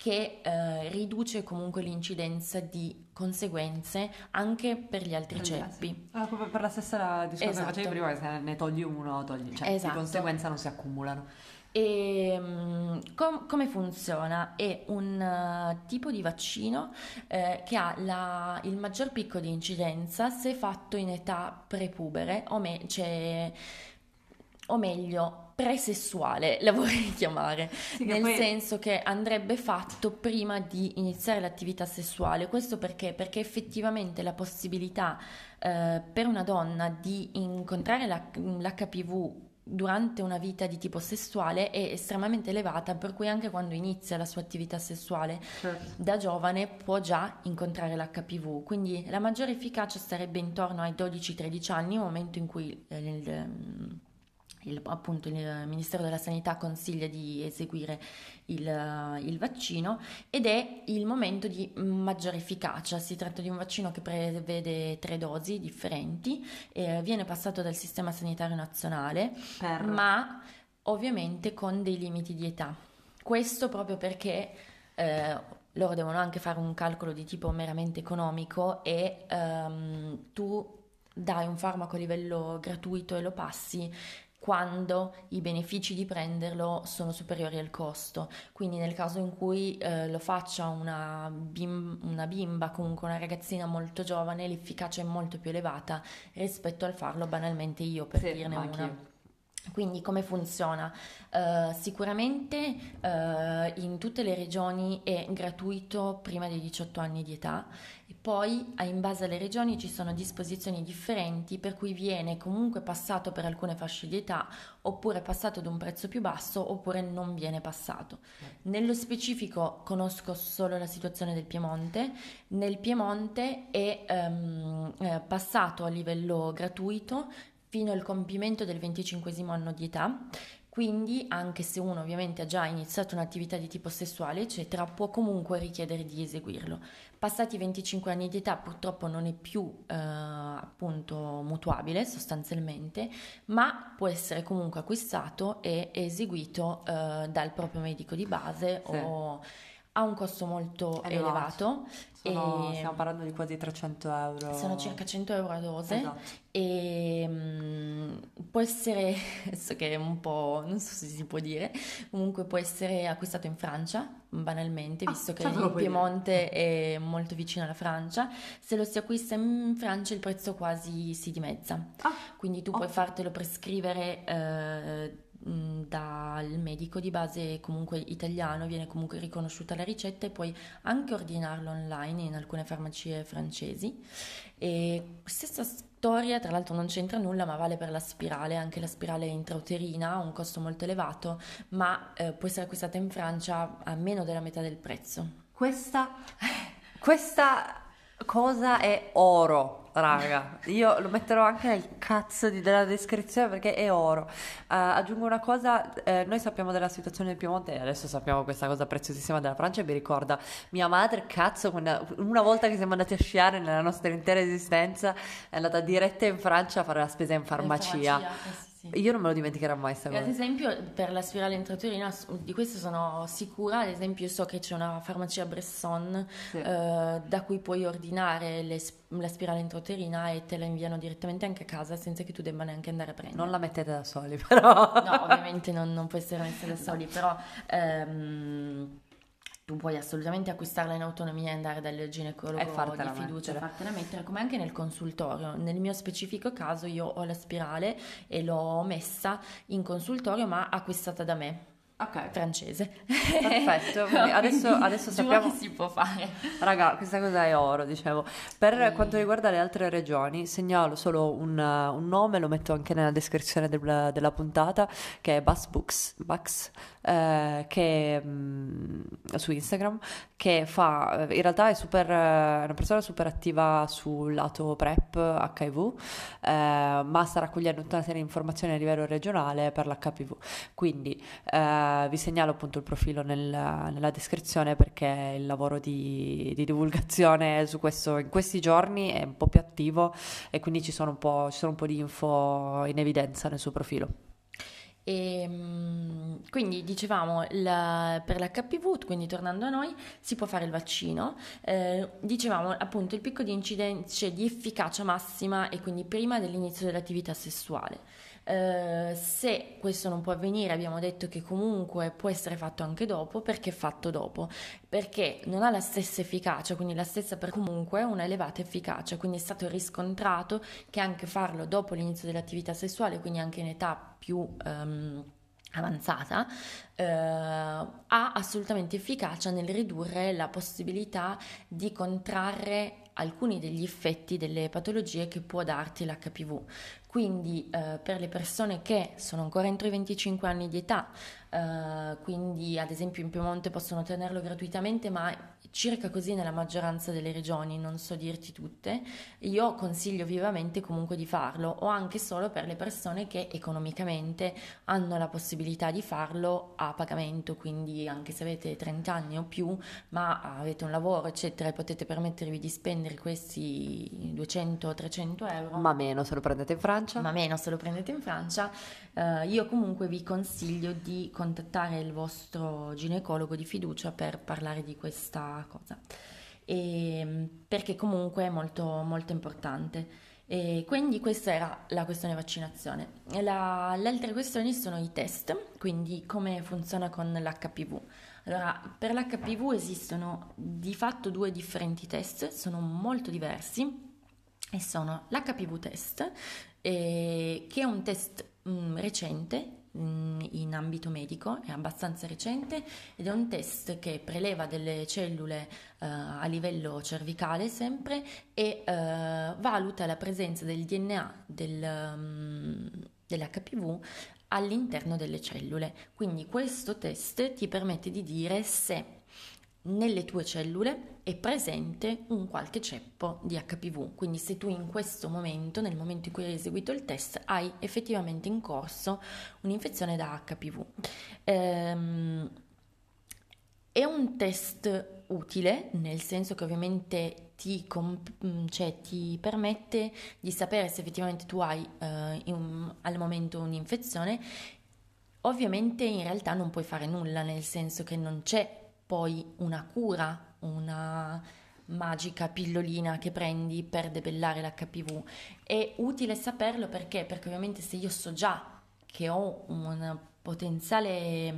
che eh, riduce comunque l'incidenza di conseguenze anche per gli altri ceppi. Ah, per la stessa discorso esatto. che facevi prima, se ne togli uno, togli, cioè esatto. di conseguenza non si accumulano. E um, com- come funziona? È un uh, tipo di vaccino eh, che ha la, il maggior picco di incidenza se fatto in età prepubere, o, me- cioè, o meglio presessuale, la vorrei chiamare, sì, nel poi... senso che andrebbe fatto prima di iniziare l'attività sessuale. Questo perché? Perché effettivamente la possibilità eh, per una donna di incontrare la, l'HPV durante una vita di tipo sessuale è estremamente elevata, per cui anche quando inizia la sua attività sessuale certo. da giovane può già incontrare l'HPV. Quindi la maggiore efficacia sarebbe intorno ai 12-13 anni, momento in cui eh, il, appunto il Ministero della Sanità consiglia di eseguire il, il, vaccino ed è il momento di maggiore efficacia. Si tratta di un vaccino che prevede tre dosi differenti, eh, viene passato dal Sistema Sanitario Nazionale, per... ma ovviamente con dei limiti di età. Questo proprio perché eh, loro devono anche fare un calcolo di tipo meramente economico e um, tu dai un farmaco a livello gratuito e lo passi quando i benefici di prenderlo sono superiori al costo. Quindi nel caso in cui eh, lo faccia una, bim- una, bimba, comunque una ragazzina molto giovane, l'efficacia è molto più elevata rispetto al farlo banalmente io, per sì, dirne una. Quindi come funziona? Uh, sicuramente uh, in tutte le regioni è gratuito prima dei 18 anni di età e poi in base alle regioni ci sono disposizioni differenti per cui viene comunque passato per alcune fasce di età oppure passato ad un prezzo più basso oppure non viene passato. Nello specifico conosco solo la situazione del Piemonte, nel Piemonte è um, passato a livello gratuito fino al compimento del 25 anno di età. Quindi, anche se uno ovviamente ha già iniziato un'attività di tipo sessuale, eccetera, può comunque richiedere di eseguirlo. Passati i 25 anni di età, purtroppo non è più eh, appunto mutuabile sostanzialmente, ma può essere comunque acquistato e eseguito eh, dal proprio medico di base sì. o ha un costo molto elevato. elevato sono, stiamo parlando di quasi 300 euro. Sono circa 100 euro a dose esatto. e um, può essere, so che è un po', non so se si può dire, comunque può essere acquistato in Francia, banalmente, ah, visto che il Piemonte è molto vicino alla Francia. Se lo si acquista in Francia il prezzo quasi si dimezza. Ah, Quindi tu oh. puoi fartelo prescrivere... Eh, mh, dal medico di base comunque italiano, viene comunque riconosciuta la ricetta e puoi anche ordinarlo online in alcune farmacie francesi. E stessa storia, tra l'altro non c'entra nulla, ma vale per la spirale, anche la spirale intrauterina ha un costo molto elevato, ma eh, può essere acquistata in Francia a meno della metà del prezzo. Questa, questa cosa è oro raga. Io lo metterò anche nel cazzo di, della descrizione perché è oro. Uh, aggiungo una cosa, eh, noi sappiamo della situazione del Piemonte e adesso sappiamo questa cosa preziosissima della Francia e mi ricorda mia madre, cazzo, quando, una volta che siamo andati a sciare nella nostra intera esistenza è andata diretta in Francia a fare la spesa in farmacia. In farmacia eh sì. Io non me lo dimenticherò mai cosa. Ad esempio, per la spirale intrauterina, di questo sono sicura. Ad esempio, so che c'è una farmacia Bresson sì. eh, da cui puoi ordinare le, la spirale intrauterina e te la inviano direttamente anche a casa senza che tu debba neanche andare a prendere. Non la mettete da soli, però. No, ovviamente non, non può essere messa da soli, però. Ehm, tu puoi assolutamente acquistarla in autonomia e andare dal ginecologo di fiducia e fartela mettere, come anche nel consultorio. Nel mio specifico caso io ho la spirale e l'ho messa in consultorio ma acquistata da me Ok. Francese. Perfetto, adesso, adesso sappiamo... che si può fare. Raga, questa cosa è oro, dicevo. Per e... quanto riguarda le altre regioni, segnalo solo un, un nome, lo metto anche nella descrizione del, della puntata, che è Bus Books, Bucks, eh, che, mh, mm, su Instagram, che fa, in realtà è super, una persona super attiva sul lato PrEP, HIV, eh, ma sta raccogliendo tutta una serie di informazioni a livello regionale per l'HPV. Quindi... Eh, vi segnalo appunto il profilo nel, nella descrizione perché il lavoro di, di divulgazione su questo in questi giorni è un po' più attivo e quindi ci sono un po', sono un po di info in evidenza nel suo profilo. E, ehm, quindi dicevamo la, per l'HPV, quindi tornando a noi, si può fare il vaccino. Eh, dicevamo appunto il picco di incidenza di efficacia massima e quindi prima dell'inizio dell'attività sessuale. Eh, se questo non può avvenire, abbiamo detto che comunque può essere fatto anche dopo, perché fatto dopo? Perché non ha la stessa efficacia, quindi la stessa per comunque una elevata efficacia, quindi è stato riscontrato che anche farlo dopo l'inizio dell'attività sessuale, quindi anche in età più... Um, avanzata eh, ha assolutamente efficacia nel ridurre la possibilità di contrarre alcuni degli effetti delle patologie che può darti l'HPV. Quindi eh, per le persone che sono ancora entro i 25 anni di età, eh, quindi ad esempio in Piemonte possono tenerlo gratuitamente, ma circa così nella maggioranza delle regioni, non so dirti tutte, io consiglio vivamente comunque di farlo o anche solo per le persone che economicamente hanno la possibilità di farlo a pagamento, quindi anche se avete 30 anni o più, ma avete un lavoro eccetera e potete permettervi di spendere questi 200-300 euro. Ma meno se lo prendete in Francia. Ma meno se lo prendete in Francia. Uh, io comunque vi consiglio di contattare il vostro ginecologo di fiducia per parlare di questa cosa, e, perché comunque è molto, molto importante. E quindi questa era la questione vaccinazione. La, le altre questioni sono i test, quindi come funziona con l'HPV. Allora, per l'HPV esistono di fatto due differenti test, sono molto diversi e sono l'HPV test, eh, che è un test mh, mm, recente in ambito medico, è abbastanza recente ed è un test che preleva delle cellule uh, a livello cervicale sempre e uh, valuta la presenza del DNA del, dell'HPV all'interno delle cellule. Quindi questo test ti permette di dire se nelle tue cellule è presente un qualche ceppo di HPV. Quindi se tu in questo momento, nel momento in cui hai eseguito il test, hai effettivamente in corso un'infezione da HPV. Ehm, è un test utile, nel senso che ovviamente ti, comp- cioè, ti permette di sapere se effettivamente tu hai eh, un, al momento un'infezione. Ovviamente in realtà non puoi fare nulla, nel senso che non c'è poi una cura, una magica pillolina che prendi per debellare l'HPV. È utile saperlo perché? Perché ovviamente se io so già che ho un potenziale,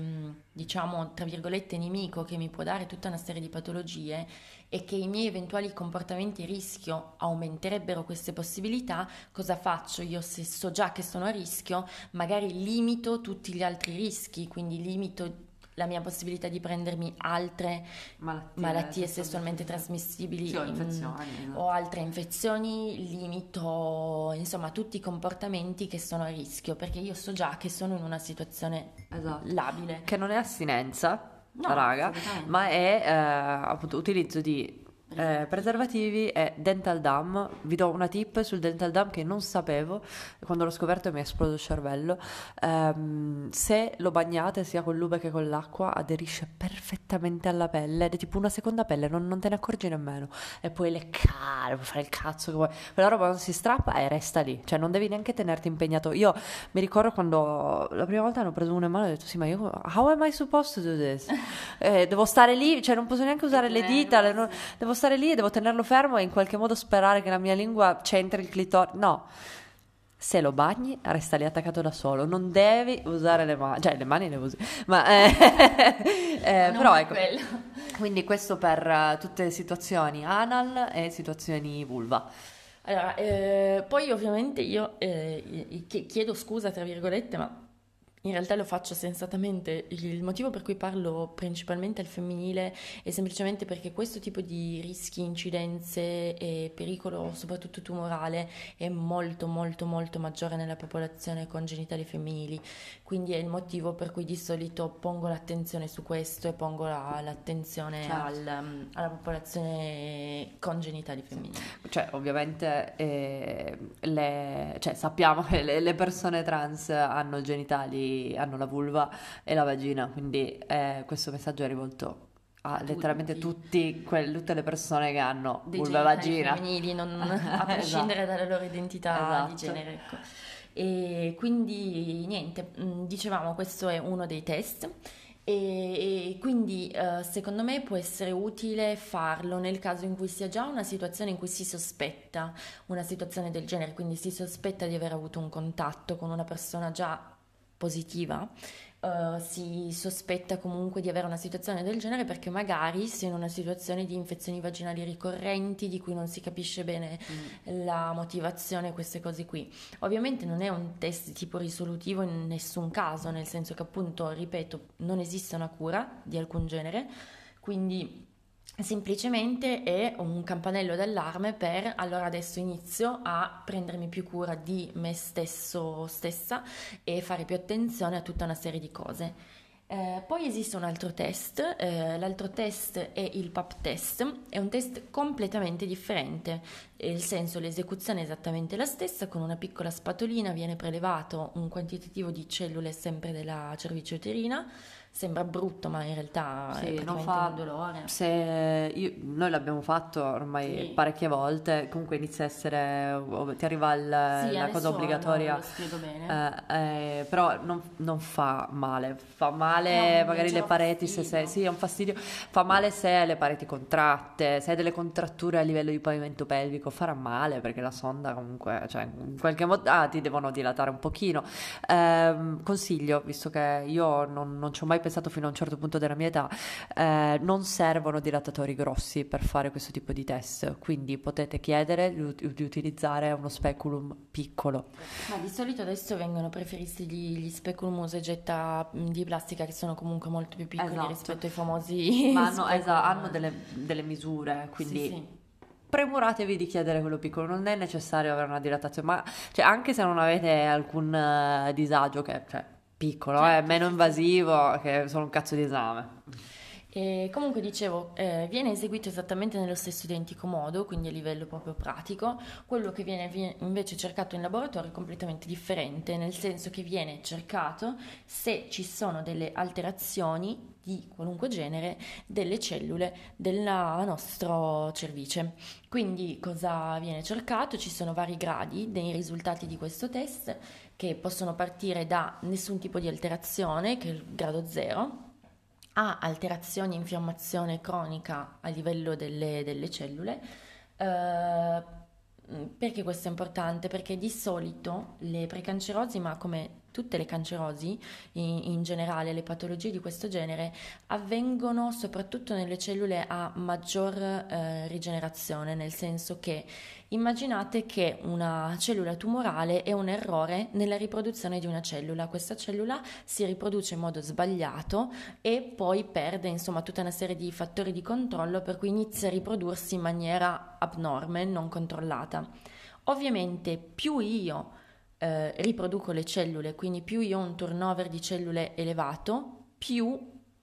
diciamo, tra virgolette, nemico che mi può dare tutta una serie di patologie e che i miei eventuali comportamenti rischio aumenterebbero queste possibilità, cosa faccio? Io se so già che sono a rischio, magari limito tutti gli altri rischi, quindi limito la mia possibilità di prendermi altre malattie, malattie sessualmente trasmissibili sì, o, infezioni, in, o altre infezioni, limito insomma tutti i comportamenti che sono a rischio perché io so già che sono in una situazione esatto. labile. Che non è assinenza, no, raga, ma è eh, appunto utilizzo di eh, preservativi e Dental Dam. Vi do una tip sul Dental Dam che non sapevo, quando l'ho scoperto mi è esploso il cervello. Um, se lo bagnate sia con l'ube che con l'acqua, aderisce perfettamente alla pelle ed è tipo una seconda pelle, non, non te ne accorgi nemmeno. E puoi leccare, puoi fare il cazzo che vuoi. Quella roba non si strappa e resta lì, cioè non devi neanche tenerti impegnato. Io mi ricordo quando la prima volta hanno preso uno in mano e ho detto: Sì, ma io, how am I supposed to do this? eh, devo stare lì, cioè non posso neanche usare le dita, le, devo stare lì e devo tenerlo fermo e in qualche modo sperare che la mia lingua c'entri il clitoride. No. Se lo bagni, resta lì attaccato da solo, non devi usare le mani, cioè le mani le usi, ma eh, eh, però ecco. Quello. Quindi questo per uh, tutte le situazioni anal e situazioni vulva. Allora, eh, poi ovviamente io eh, chiedo scusa, tra virgolette, ma in realtà lo faccio sensatamente, il motivo per cui parlo principalmente al femminile è semplicemente perché questo tipo di rischi, incidenze e pericolo, soprattutto tumorale, è molto molto molto maggiore nella popolazione con genitali femminili, quindi è il motivo per cui di solito pongo l'attenzione su questo e pongo la, l'attenzione certo. al, alla popolazione con genitali femminili. Cioè ovviamente eh, le, cioè, sappiamo che le, le persone trans hanno genitali hanno la vulva e la vagina, quindi eh, questo messaggio è rivolto a letteralmente tutti, que- tutte le persone che hanno Dei vulva e vagina. femminili, non, a prescindere esatto. dalle loro identità esatto. di genere. Ecco. E quindi niente, mm, dicevamo questo è uno dei test. E, e quindi uh, secondo me può essere utile farlo nel caso in cui sia già una situazione in cui si sospetta una situazione del genere, quindi si sospetta di aver avuto un contatto con una persona già positiva, uh, si sospetta comunque di avere una situazione del genere perché magari si è in una situazione di infezioni vaginali ricorrenti di cui non si capisce bene mm. la motivazione, queste cose qui. Ovviamente non è un test tipo risolutivo in nessun caso, nel senso che appunto, ripeto, non esiste una cura di alcun genere, quindi semplicemente è un campanello d'allarme per allora adesso inizio a prendermi più cura di me stesso stessa e fare più attenzione a tutta una serie di cose. Eh, poi esiste un altro test, eh, l'altro test è il PAP test, è un test completamente differente, nel senso l'esecuzione è esattamente la stessa, con una piccola spatolina viene prelevato un quantitativo di cellule sempre della cervice uterina, Sembra brutto, ma in realtà sì, è non fa un dolore. Se io, noi l'abbiamo fatto ormai sì. parecchie volte, comunque inizia a essere, ti arriva il, sì, la cosa obbligatoria. Eh, eh, però non, non, fa male, fa male no, magari le pareti, se sei, sì è un fastidio, fa male se hai le pareti contratte, se hai delle contratture a livello di pavimento pelvico, farà male perché la sonda comunque, cioè in qualche modo, ah, ti devono dilatare un pochino. Eh, consiglio, visto che io non, non ci ho mai pensato fino a un certo punto della mia età, eh, non servono dilatatori grossi per fare questo tipo di test, quindi potete chiedere di, di utilizzare uno speculum piccolo. Ma di solito adesso vengono preferiti gli, gli speculum usegetta di plastica che sono comunque molto più piccoli esatto. rispetto ai famosi... Ma hanno, esatto, hanno delle, delle, misure, quindi... Sì, sì premuratevi di chiedere quello piccolo, non è necessario avere una dilatazione, ma cioè, anche se non avete alcun uh, disagio, che cioè, piccolo, certo. è meno invasivo che solo un cazzo di esame. E comunque dicevo, eh, viene eseguito esattamente nello stesso identico modo, quindi a livello proprio pratico. Quello che viene, viene, invece cercato in laboratorio è completamente differente, nel senso che viene cercato se ci sono delle alterazioni di qualunque genere delle cellule della nostra cervice. Quindi cosa viene cercato? Ci sono vari gradi dei risultati di questo test che possono partire da nessun tipo di alterazione, che è il grado 0, a alterazioni, infiammazione cronica a livello delle, delle cellule. Eh, perché questo è importante? Perché di solito le precancerosi, ma come tutte le cancerosi, in, in, generale le patologie di questo genere, avvengono soprattutto nelle cellule a maggior eh, rigenerazione, nel senso che immaginate che una cellula tumorale è un errore nella riproduzione di una cellula. Questa cellula si riproduce in modo sbagliato e poi perde insomma tutta una serie di fattori di controllo per cui inizia a riprodursi in maniera abnorme, non controllata. Ovviamente più io eh, riproduco le cellule, quindi più io ho un turnover di cellule elevato, più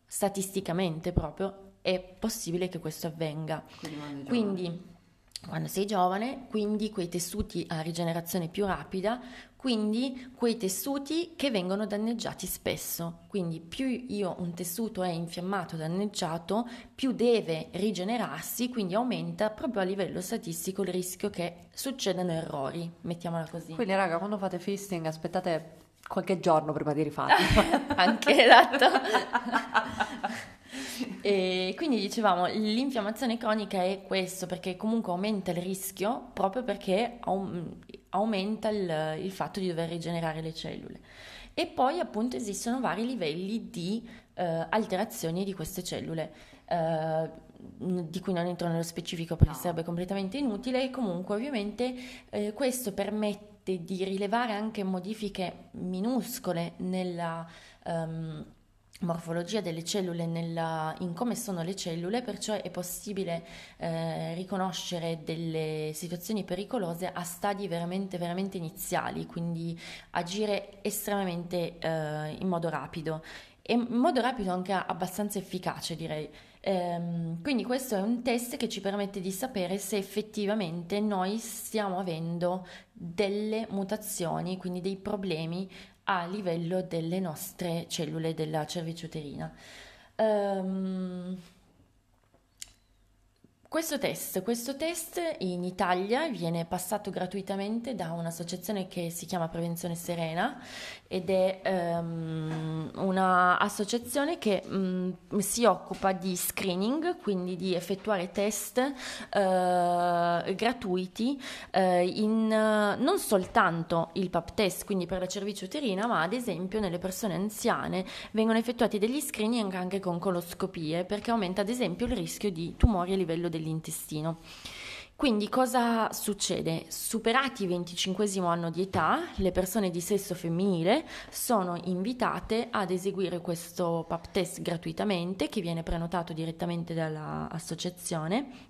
statisticamente proprio è possibile che questo avvenga. Quindi, quindi quando sei giovane, quindi quei tessuti a rigenerazione più rapida, quindi quei tessuti che vengono danneggiati spesso. Quindi più io un tessuto è infiammato, danneggiato, più deve rigenerarsi, quindi aumenta proprio a livello statistico il rischio che succedano errori, mettiamola così. Quindi raga, quando fate fisting aspettate qualche giorno prima di rifarlo. Anche esatto. E quindi dicevamo, l'infiammazione cronica è questo, perché comunque aumenta il rischio proprio perché aumenta il, il fatto di dover rigenerare le cellule. E poi appunto esistono vari livelli di eh, alterazioni di queste cellule. Eh, di cui non entro nello specifico perché no. sarebbe completamente inutile e comunque ovviamente eh, questo permette di rilevare anche modifiche minuscole nella um, morfologia delle cellule nella, in come sono le cellule, perciò è possibile eh, riconoscere delle situazioni pericolose a stadi veramente, veramente iniziali, quindi agire estremamente eh, in modo rapido e in modo rapido anche abbastanza efficace direi. Ehm, quindi questo è un test che ci permette di sapere se effettivamente noi stiamo avendo delle mutazioni, quindi dei problemi a livello delle nostre cellule della cervice uterina. Um, questo test, questo test, in Italia viene passato gratuitamente da un'associazione che si chiama Prevenzione Serena ed è um, un'associazione che um, si occupa di screening, quindi di effettuare test uh, gratuiti uh, in uh, non soltanto il PAP test, quindi per la cervice uterina, ma ad esempio nelle persone anziane vengono effettuati degli screening anche con coloscopie perché aumenta ad esempio il rischio di tumori a livello del dell'intestino. Quindi cosa succede? Superati il 25 anno di età, le persone di sesso femminile sono invitate ad eseguire questo PAP test gratuitamente che viene prenotato direttamente dall'associazione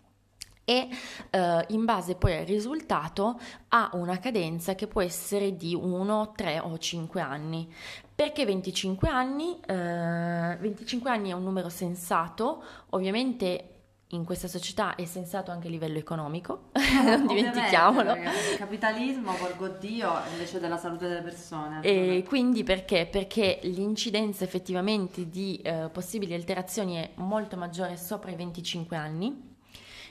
e eh, in base poi al risultato ha una cadenza che può essere di 1, 3 o 5 anni. Perché 25 anni? Eh, 25 anni è un numero sensato, ovviamente in questa società è sensato anche a livello economico, non dimentichiamolo. Il capitalismo, porgo Dio, invece della salute delle persone. E quindi perché? Perché l'incidenza effettivamente di eh, possibili alterazioni è molto maggiore sopra i 25 anni.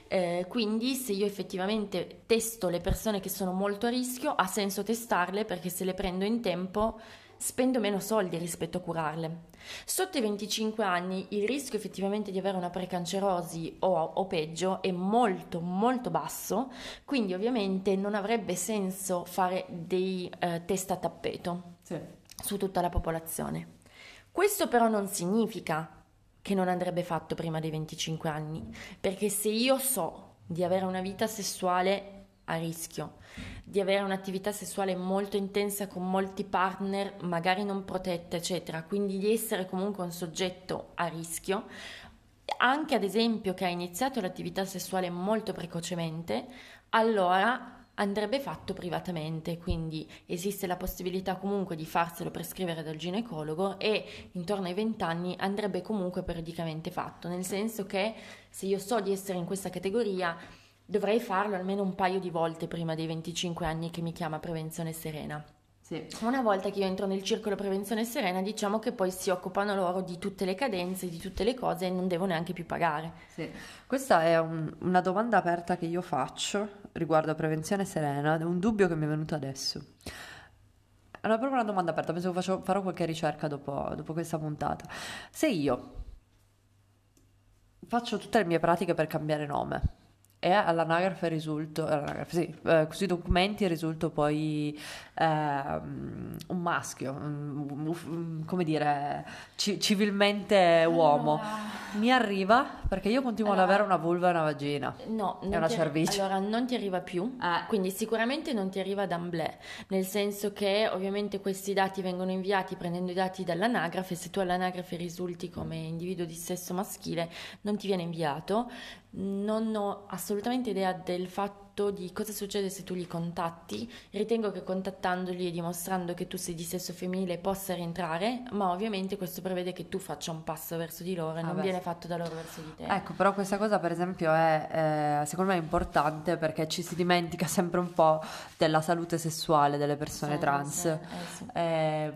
Eh, quindi se io effettivamente testo le persone che sono molto a rischio, ha senso testarle perché se le prendo in tempo spendo meno soldi rispetto a curarle. Sotto i 25 anni il rischio effettivamente di avere una precancerosi o, o peggio è molto molto basso, quindi ovviamente non avrebbe senso fare dei eh, test a tappeto sì. su tutta la popolazione. Questo però non significa che non andrebbe fatto prima dei 25 anni, perché se io so di avere una vita sessuale a rischio, di avere un'attività sessuale molto intensa con molti partner, magari non protetta, eccetera, quindi di essere comunque un soggetto a rischio, anche ad esempio che ha iniziato l'attività sessuale molto precocemente, allora andrebbe fatto privatamente, quindi esiste la possibilità comunque di farselo prescrivere dal ginecologo e intorno ai 20 anni andrebbe comunque periodicamente fatto, nel senso che se io so di essere in questa categoria dovrei farlo almeno un paio di volte prima dei 25 anni che mi chiama Prevenzione Serena. Sì. Una volta che io entro nel circolo Prevenzione Serena, diciamo che poi si occupano loro di tutte le cadenze, di tutte le cose e non devo neanche più pagare. Sì. Questa è un, una domanda aperta che io faccio riguardo a Prevenzione Serena, è un dubbio che mi è venuto adesso. È proprio una domanda aperta, penso che faccio, farò qualche ricerca dopo, dopo questa puntata. Se io faccio tutte le mie pratiche per cambiare nome, e all'anagrafe risulto, all'anagrafe, sì, eh, sui documenti risulto poi eh, un maschio, um, come dire, ci, civilmente uomo. Allora... Mi arriva perché io continuo allora... ad avere una vulva e una vagina. No, e una cervice. Allora, non ti arriva più, eh. quindi sicuramente non ti arriva d'amblè, nel senso che ovviamente questi dati vengono inviati prendendo i dati dall'anagrafe, se tu all'anagrafe risulti come individuo di sesso maschile non ti viene inviato, non ho assolutamente idea del fatto di cosa succede se tu li contatti. Ritengo che contattandoli e dimostrando che tu sei di sesso femminile possa rientrare, ma ovviamente questo prevede che tu faccia un passo verso di loro e ah non beh. viene fatto da loro verso di te. Ecco, però questa cosa per esempio è, eh, secondo me importante perché ci si dimentica sempre un po' della salute sessuale delle persone sì, trans. Sì, eh, sì. Eh,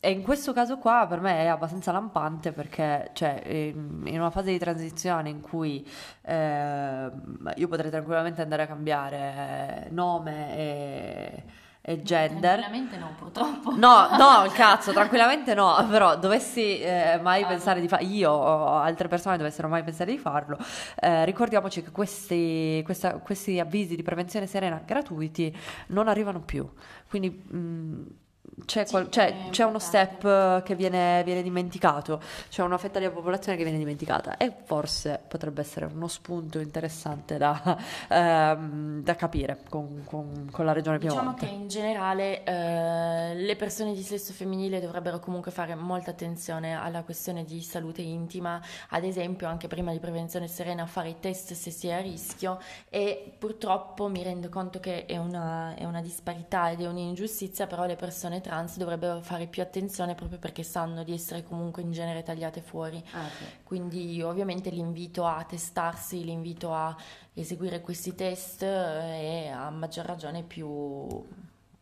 e in questo caso qua per me è abbastanza lampante perché cioè, in una fase di transizione in cui eh, io potrei tranquillamente andare a cambiare nome e, e gender. Tranquillamente no, purtroppo. No, no, cazzo, tranquillamente no, però dovessi eh, mai ah, pensare di farlo, io o altre persone dovessero mai pensare di farlo, eh, ricordiamoci che questi, questa, questi avvisi di prevenzione serena gratuiti non arrivano più. Quindi... Mh, c'è, qual- c'è, c'è, uno step che viene, viene, dimenticato, c'è una fetta della popolazione che viene dimenticata e forse potrebbe essere uno spunto interessante da, ehm, da capire con, con, con, la regione diciamo Piemonte. Diciamo che in generale eh, le persone di sesso femminile dovrebbero comunque fare molta attenzione alla questione di salute intima, ad esempio anche prima di prevenzione serena fare i test se si è a rischio e purtroppo mi rendo conto che è una, è una disparità ed è un'ingiustizia, però le persone trans dovrebbero fare più attenzione proprio perché sanno di essere comunque in genere tagliate fuori. Ah, okay. Quindi ovviamente l'invito a testarsi, l'invito a eseguire questi test eh, è a maggior ragione più...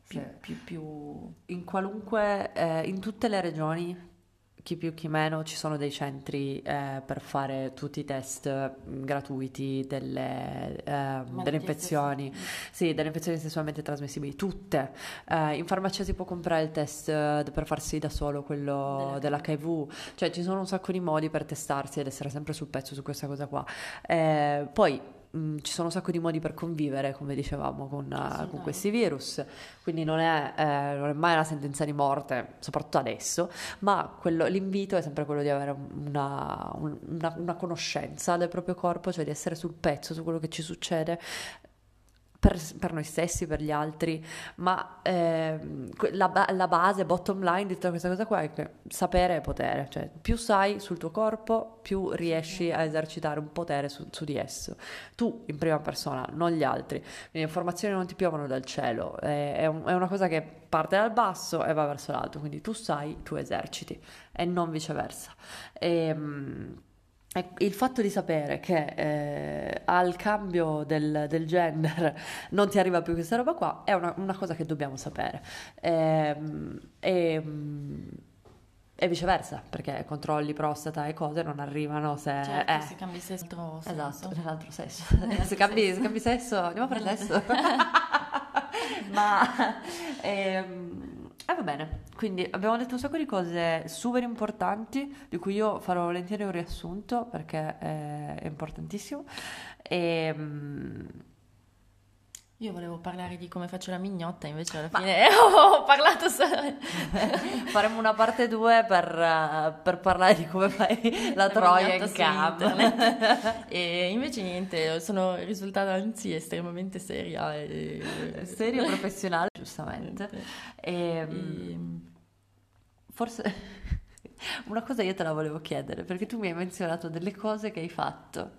più, sì. più, più... In qualunque, eh, in tutte le regioni chi più chi meno ci sono dei centri eh, per fare tutti i test mm, gratuiti delle, eh, delle infezioni, sì, delle infezioni sessualmente trasmissibili, tutte. Eh, in farmacia si può comprare il test eh, per farsi da solo quello dell'HIV, cioè ci sono un sacco di modi per testarsi ed essere sempre sul pezzo su questa cosa qua. Eh, poi mh, mm, ci sono un sacco di modi per convivere, come dicevamo, con, uh, con questi virus, quindi non è, eh, non è, mai una sentenza di morte, soprattutto adesso, ma quello, l'invito è sempre quello di avere una, una, una conoscenza del proprio corpo, cioè di essere sul pezzo su quello che ci succede, per, per, noi stessi, per gli altri, ma eh, la, la, base, bottom line di tutta questa cosa qua è che sapere è potere, cioè più sai sul tuo corpo, più riesci a esercitare un potere su, su di esso. Tu in prima persona, non gli altri. Le informazioni non ti piovono dal cielo, è, è, un, è una cosa che parte dal basso e va verso l'alto, quindi tu sai, tu eserciti e non viceversa. E, ehm, il fatto di sapere che eh, al cambio del, del, gender non ti arriva più questa roba qua è una, una cosa che dobbiamo sapere. Ehm, e, e, e, viceversa, perché controlli prostata e cose non arrivano se... Certo, eh, se cambi sesso. Esatto, nell'altro sesso. se, cambi, se cambi sesso, andiamo per sesso. Ma... Ehm, e eh, va bene, quindi abbiamo detto un sacco di cose super importanti di cui io farò volentieri un riassunto perché è, è importantissimo. E, um, io volevo parlare di come faccio la mignotta, invece alla fine ho parlato solo. Faremo una parte 2 per, per, parlare di come fai la, la troia in cam. e invece niente, sono risultata anzi estremamente seria. E... Seria e professionale, giustamente. E, e... Forse una cosa io te la volevo chiedere, perché tu mi hai menzionato delle cose che hai fatto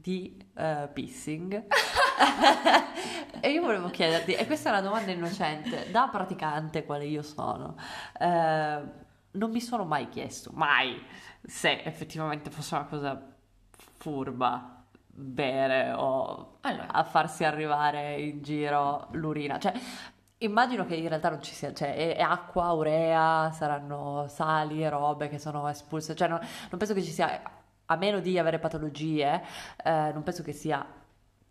di uh, pissing. e io volevo chiederti, e questa è una domanda innocente, da praticante quale io sono, eh, non mi sono mai chiesto, mai, se effettivamente fosse una cosa furba bere o allora. a farsi arrivare in giro l'urina. Cioè, Immagino che in realtà non ci sia, cioè è, è acqua, urea, saranno sali e robe che sono espulse, cioè non, non penso che ci sia, a meno di avere patologie, eh, non penso che sia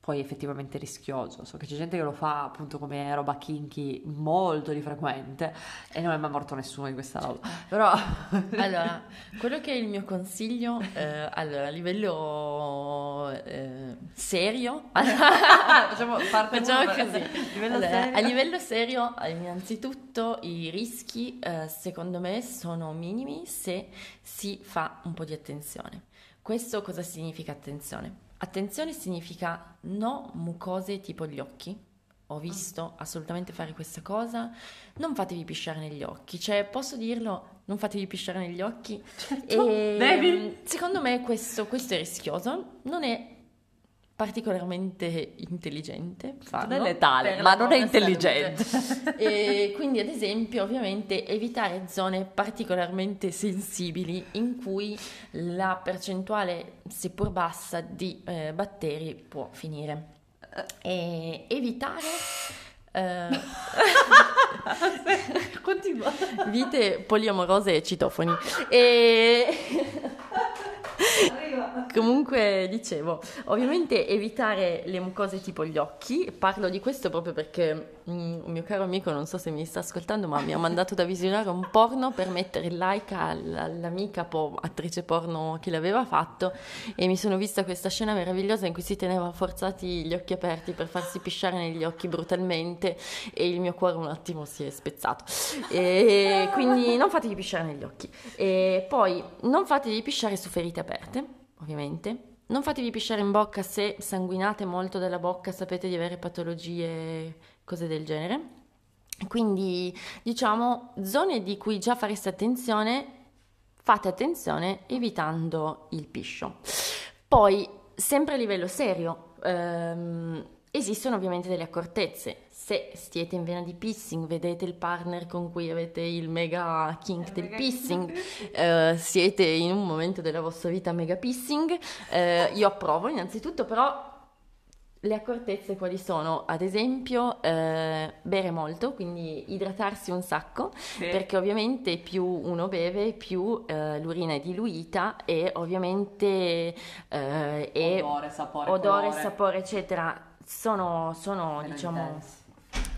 poi effettivamente rischioso. So che c'è gente che lo fa appunto come roba kinky molto di frequente e non è mai morto nessuno di questa roba. Però allora, quello che è il mio consiglio, eh, allora, a livello eh, serio, facciamo, facciamo così. Livello allora, a livello serio, innanzitutto i rischi eh, secondo me sono minimi se si fa un po' di attenzione. Questo cosa significa attenzione? Attenzione significa no mucose tipo gli occhi. Ho visto assolutamente fare questa cosa. Non fatevi pisciare negli occhi. Cioè, posso dirlo, non fatevi pisciare negli occhi. Certo, e, devi. Secondo me questo, questo è rischioso. Non è particolarmente intelligente farlo non è letale ma non è intelligente. E quindi ad esempio ovviamente evitare zone particolarmente sensibili in cui la percentuale seppur bassa di eh, batteri può finire. E evitare eh, continua. Vite poliamorose e citofoni. E Comunque, dicevo, ovviamente evitare le mucose tipo gli occhi. Parlo di questo proprio perché mm, un mio caro amico, non so se mi sta ascoltando, ma mi ha mandato da visionare un porno per mettere il like all'amica po- attrice porno che l'aveva fatto e mi sono vista questa scena meravigliosa in cui si teneva forzati gli occhi aperti per farsi pisciare negli occhi brutalmente e il mio cuore un attimo si è spezzato. E quindi non fatevi pisciare negli occhi. E poi non fatevi pisciare su ferite aperte, ovviamente. Non fatevi pisciare in bocca se sanguinate molto dalla bocca, sapete di avere patologie, cose del genere. Quindi, diciamo, zone di cui già fareste attenzione, fate attenzione evitando il piscio. Poi, sempre a livello serio, ehm, esistono ovviamente delle accortezze se siete in vena di pissing, vedete il partner con cui avete il mega kink del pissing, eh, siete in un momento della vostra vita mega pissing, eh, io approvo innanzitutto, però le accortezze quali sono? Ad esempio, eh, bere molto, quindi idratarsi un sacco, sì. perché ovviamente più uno beve, più eh, l'urina è diluita e ovviamente eh, odore, sapore, odore, sapore, eccetera, sono, sono diciamo... Intense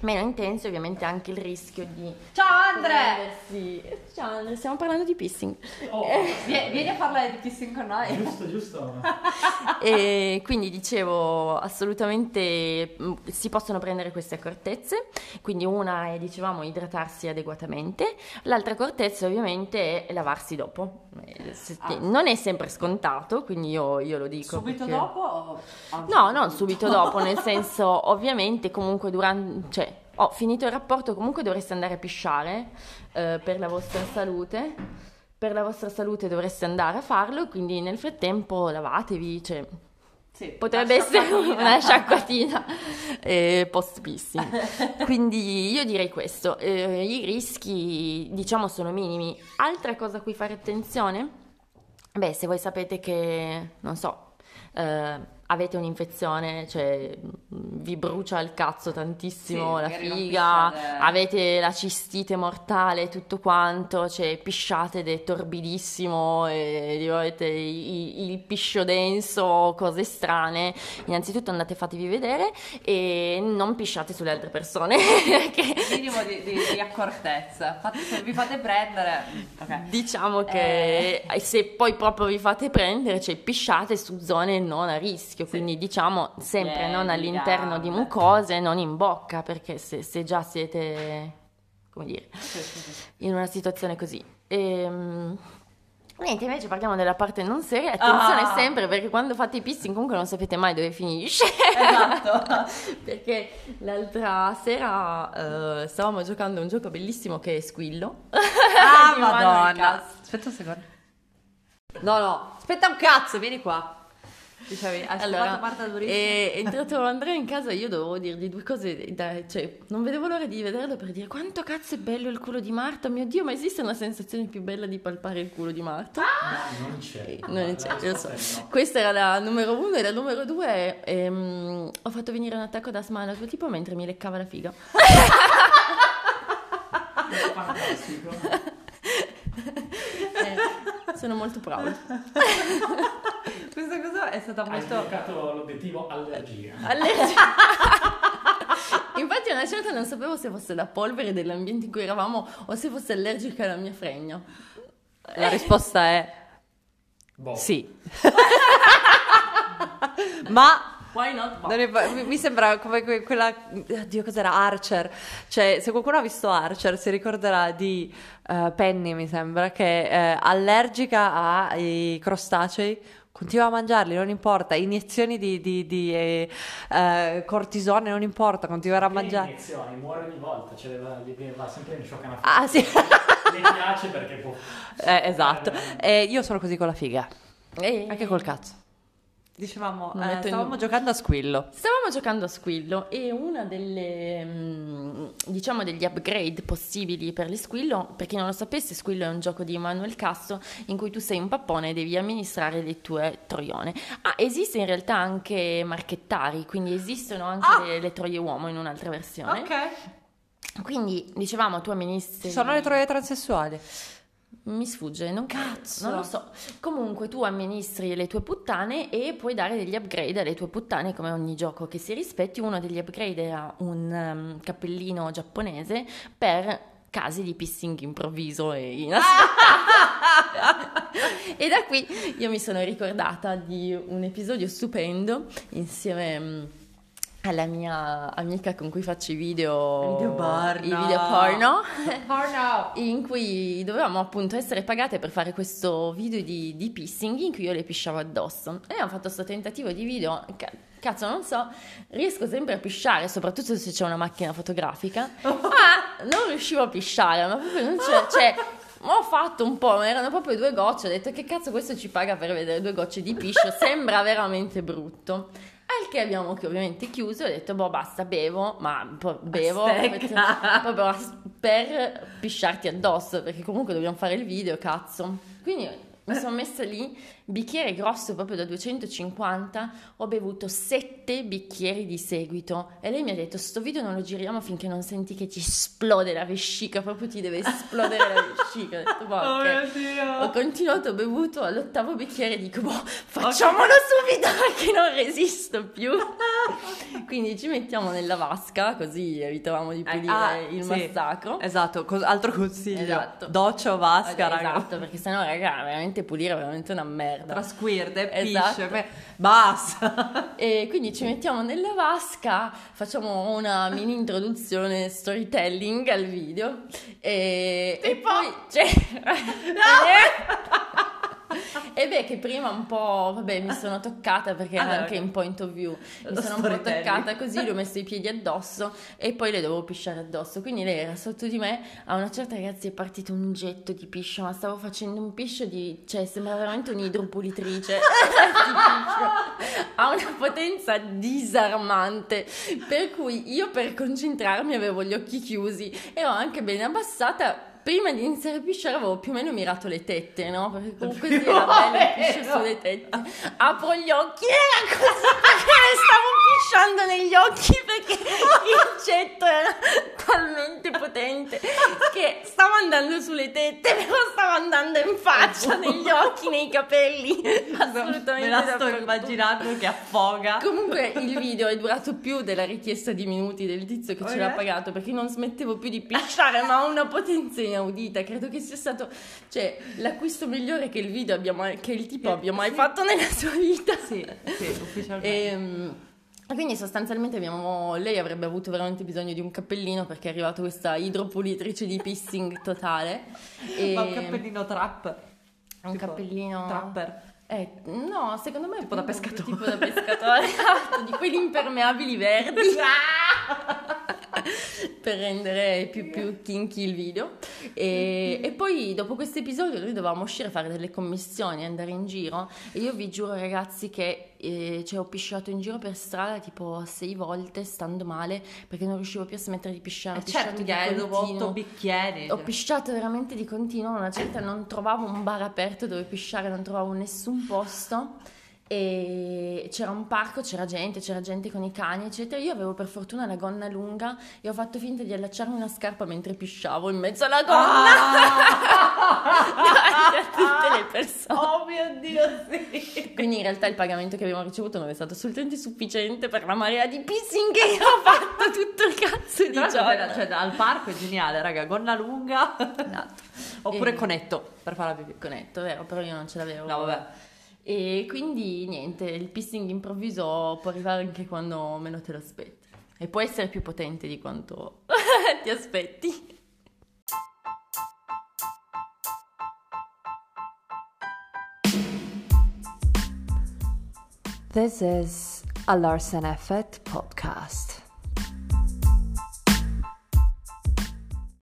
meno intenso ovviamente anche il rischio di ciao Andre! sì. ciao Andre stiamo parlando di pissing. Oh, vieni, vieni a parlare di pissing con noi. Giusto giusto. E quindi dicevo assolutamente mm, si possono prendere queste accortezze. Quindi una è dicevamo idratarsi adeguatamente. L'altra accortezza ovviamente è lavarsi dopo. Eh, ah. non è sempre scontato quindi io, io lo dico subito perché... dopo o... no non subito? dopo nel senso ovviamente comunque durante cioè ho finito il rapporto, comunque dovreste andare a pisciare eh, per la vostra salute. Per la vostra salute dovreste andare a farlo, quindi nel frattempo lavatevi, cioè, sì, potrebbe essere una sciacquatina eh, post pissing. quindi io direi questo, eh, i rischi diciamo sono minimi. Altra cosa a cui fare attenzione? Beh, se voi sapete che, non so, eh, avete un'infezione, cioè vi brucia il cazzo tantissimo sì, la figa, avete la cistite mortale, tutto quanto, cioè pisciate ed è torbidissimo, e avete il, il piscio denso, cose strane, innanzitutto andate fatevi vedere e non pisciate sulle altre persone. che... Minimo di, di, di accortezza, fate, se vi fate prendere... Okay. Diciamo che eh. se poi proprio vi fate prendere, cioè pisciate su zone non a rischio rischio, sì. quindi diciamo sempre eh, non all'interno di mucose, non in bocca, perché se, se già siete, come dire, in una situazione così. E, ehm, Niente, invece parliamo della parte non seria. Attenzione ah. sempre perché quando fate i pissing comunque non sapete mai dove finisce. Esatto. perché l'altra sera uh, stavamo giocando un gioco bellissimo che è Squillo. Ah, madonna. Aspetta un secondo. No, no, aspetta un cazzo, vieni qua. Dicevi, hai allora, Marta Durissimo. È entrato Andrea in casa e io dovevo dirgli due cose, dai, cioè, non vedevo l'ora di vederlo per dire quanto cazzo è bello il culo di Marta, mio Dio, ma esiste una sensazione più bella di palpare il culo di Marta? Ah! No, non c'è. Eh, non c'è, io so. Questa era la numero uno e la numero due ehm, ho fatto venire un attacco d'asma al tuo tipo mentre mi leccava la figa. Fantastico. Eh, sono molto proud. questa cosa è stata Hai molto... sbloccato l'obiettivo allergia. Allergia. Infatti una certa non sapevo se fosse la polvere dell'ambiente in cui eravamo o se fosse allergica alla mia fregna. La risposta è Boh. sì. Ma Why not? è- mi- sembra come que- quella... Oddio, cos'era? Archer. Cioè, se qualcuno ha visto Archer si ricorderà di eh, Penny, mi sembra, che è allergica ai crostacei. Continua a mangiarli, non importa. Iniezioni di, di- di, eh, eh, cortisone, non importa. Continuerà a mangiare. iniezioni, muore ogni volta, cioè, va, va sempre in shock. Ah, sì. Le piace perché può... Eh, esatto. E io sono così con la figa. E- Anche col cazzo. Dicevamo, eh, stavamo giocando a squillo. Stavamo giocando a Squillo e una delle, mm, diciamo, degli upgrade possibili per le Squillo, per chi non lo sapesse, Squillo è un gioco di Emanuel Casso in cui tu sei un pappone e devi amministrare le tue troione. Ah, esiste in realtà anche Marchettari, quindi esistono anche Ah! le, le troie uomo in un'altra versione. Ok. Quindi, dicevamo, tu amministri... Ci sono le troie transessuali. Mi sfugge, non, Cazzo. non lo so. Comunque tu amministri le tue puttane e puoi dare degli upgrade alle tue puttane come ogni gioco che si rispetti. Uno degli upgrade era un um, cappellino giapponese per casi di pissing improvviso e inaspettato. e da qui io mi sono ricordata di un episodio stupendo insieme... alla mia amica con cui faccio i video, I video porno. i video porno Porno. in cui dovevamo appunto essere pagate per fare questo video di, di pissing in cui io le pisciavo addosso. E abbiamo fatto questo tentativo di video, ca- cazzo non so, riesco sempre a pisciare, soprattutto se c'è una macchina fotografica, ma non riuscivo a pisciare, ma proprio non c'è... Cioè, ho fatto un po', ma erano proprio due gocce, ho detto che cazzo questo ci paga per vedere due gocce di piscio, sembra veramente brutto. Al che abbiamo che ovviamente chiuso e ho detto, boh, basta, bevo, ma po' bevo Stecca. proprio per pisciarti addosso, perché comunque dobbiamo fare il video, cazzo. Quindi mi sono messa lì, bicchiere grosso proprio da 250, ho bevuto sette bicchieri di seguito e lei mi ha detto, sto video non lo giriamo finché non senti che ti esplode la vescica, proprio ti deve esplodere la vescica. Ho detto, boh, Oh ok. mio Dio. Ho continuato, ho bevuto all'ottavo bicchiere dico, boh, facciamolo subito perché non resisto più. Quindi ci mettiamo nella vasca, così evitavamo di pulire ah, il sì. massacro. Esatto, cos- altro consiglio. Esatto. Doccia o vasca, Eh, raga. Esatto, perché sennò, raga, veramente pulire è veramente una merda. Tra squirte, Esatto. pisce, basta. E quindi ci mettiamo nella vasca, facciamo una mini introduzione storytelling al video e, e poi cioè, e beh che prima un po' vabbè mi sono toccata perché era Ah, anche ok. in point of view mi sono un po' toccata così le ho messo i piedi addosso e poi le dovevo pisciare addosso. Quindi lei era sotto di me a una certa ragazzi è partito un getto di piscio ma stavo facendo un piscio di cioè sembra veramente un'idropulitrice. Ha una potenza disarmante per cui io per concentrarmi avevo gli occhi chiusi e ho anche bene abbassata prima di iniziare a pisciare avevo più o meno mirato le tette no? perché comunque sì, era bello piscio sulle tette apro gli occhi era così perché stavo pisciando negli occhi perché il getto era talmente potente che stava andando sulle tette però stava andando in faccia negli occhi nei capelli assolutamente Me la sto immaginando che affoga. Comunque il video è durato più della richiesta di minuti del tizio che ce l'ha Ok. pagato perché non smettevo più di pisciare ma a una potenza inaudita. Credo che sia stato cioè, l'acquisto migliore che il video abbia mai, che il tipo abbia mai Sì. fatto nella sua vita. Sì, sì, ufficialmente. Ehm, E quindi sostanzialmente abbiamo, lei avrebbe avuto veramente bisogno di un cappellino perché è arrivata questa idropulitrice di pissing totale. E Ma un cappellino trap. un tipo cappellino Trapper. Eh, no, secondo me è Tipo da pescatore. Tipo da pescatore, esatto, di quelli impermeabili verdi. per rendere più, più kinky il video. E, e poi dopo questo episodio noi dovevamo uscire a fare delle commissioni, andare in giro. E io vi giuro ragazzi che eh, cioè, ho pisciato in giro per strada tipo sei volte stando male perché non riuscivo più a smettere di pisciare. Eh, certo dopo otto bicchieri. Ho cioè. pisciato veramente di continuo, una certa non trovavo un bar aperto dove pisciare, non trovavo nessun posto e c'era un parco, c'era gente, c'era gente con i cani, eccetera. Io avevo per fortuna la gonna lunga e ho fatto finta di allacciarmi una scarpa mentre pisciavo in mezzo alla gonna. Ah! A tutte le persone. Oh mio Dio, sì. Quindi in realtà il pagamento che abbiamo ricevuto non è stato assolutamente sufficiente per la marea di pissing che io ho fatto tutto il cazzo di Tra l'altro, giorno. cioè, al parco è geniale, raga, gonna lunga. Esatto. Oppure E- conetto per fare la pipì. Conetto, vero, però io non ce l'avevo. No, vabbè. E quindi niente, il pissing improvviso può arrivare anche quando meno te lo aspetti. E può essere più potente di quanto ti aspetti. This is a Larsen Effect podcast.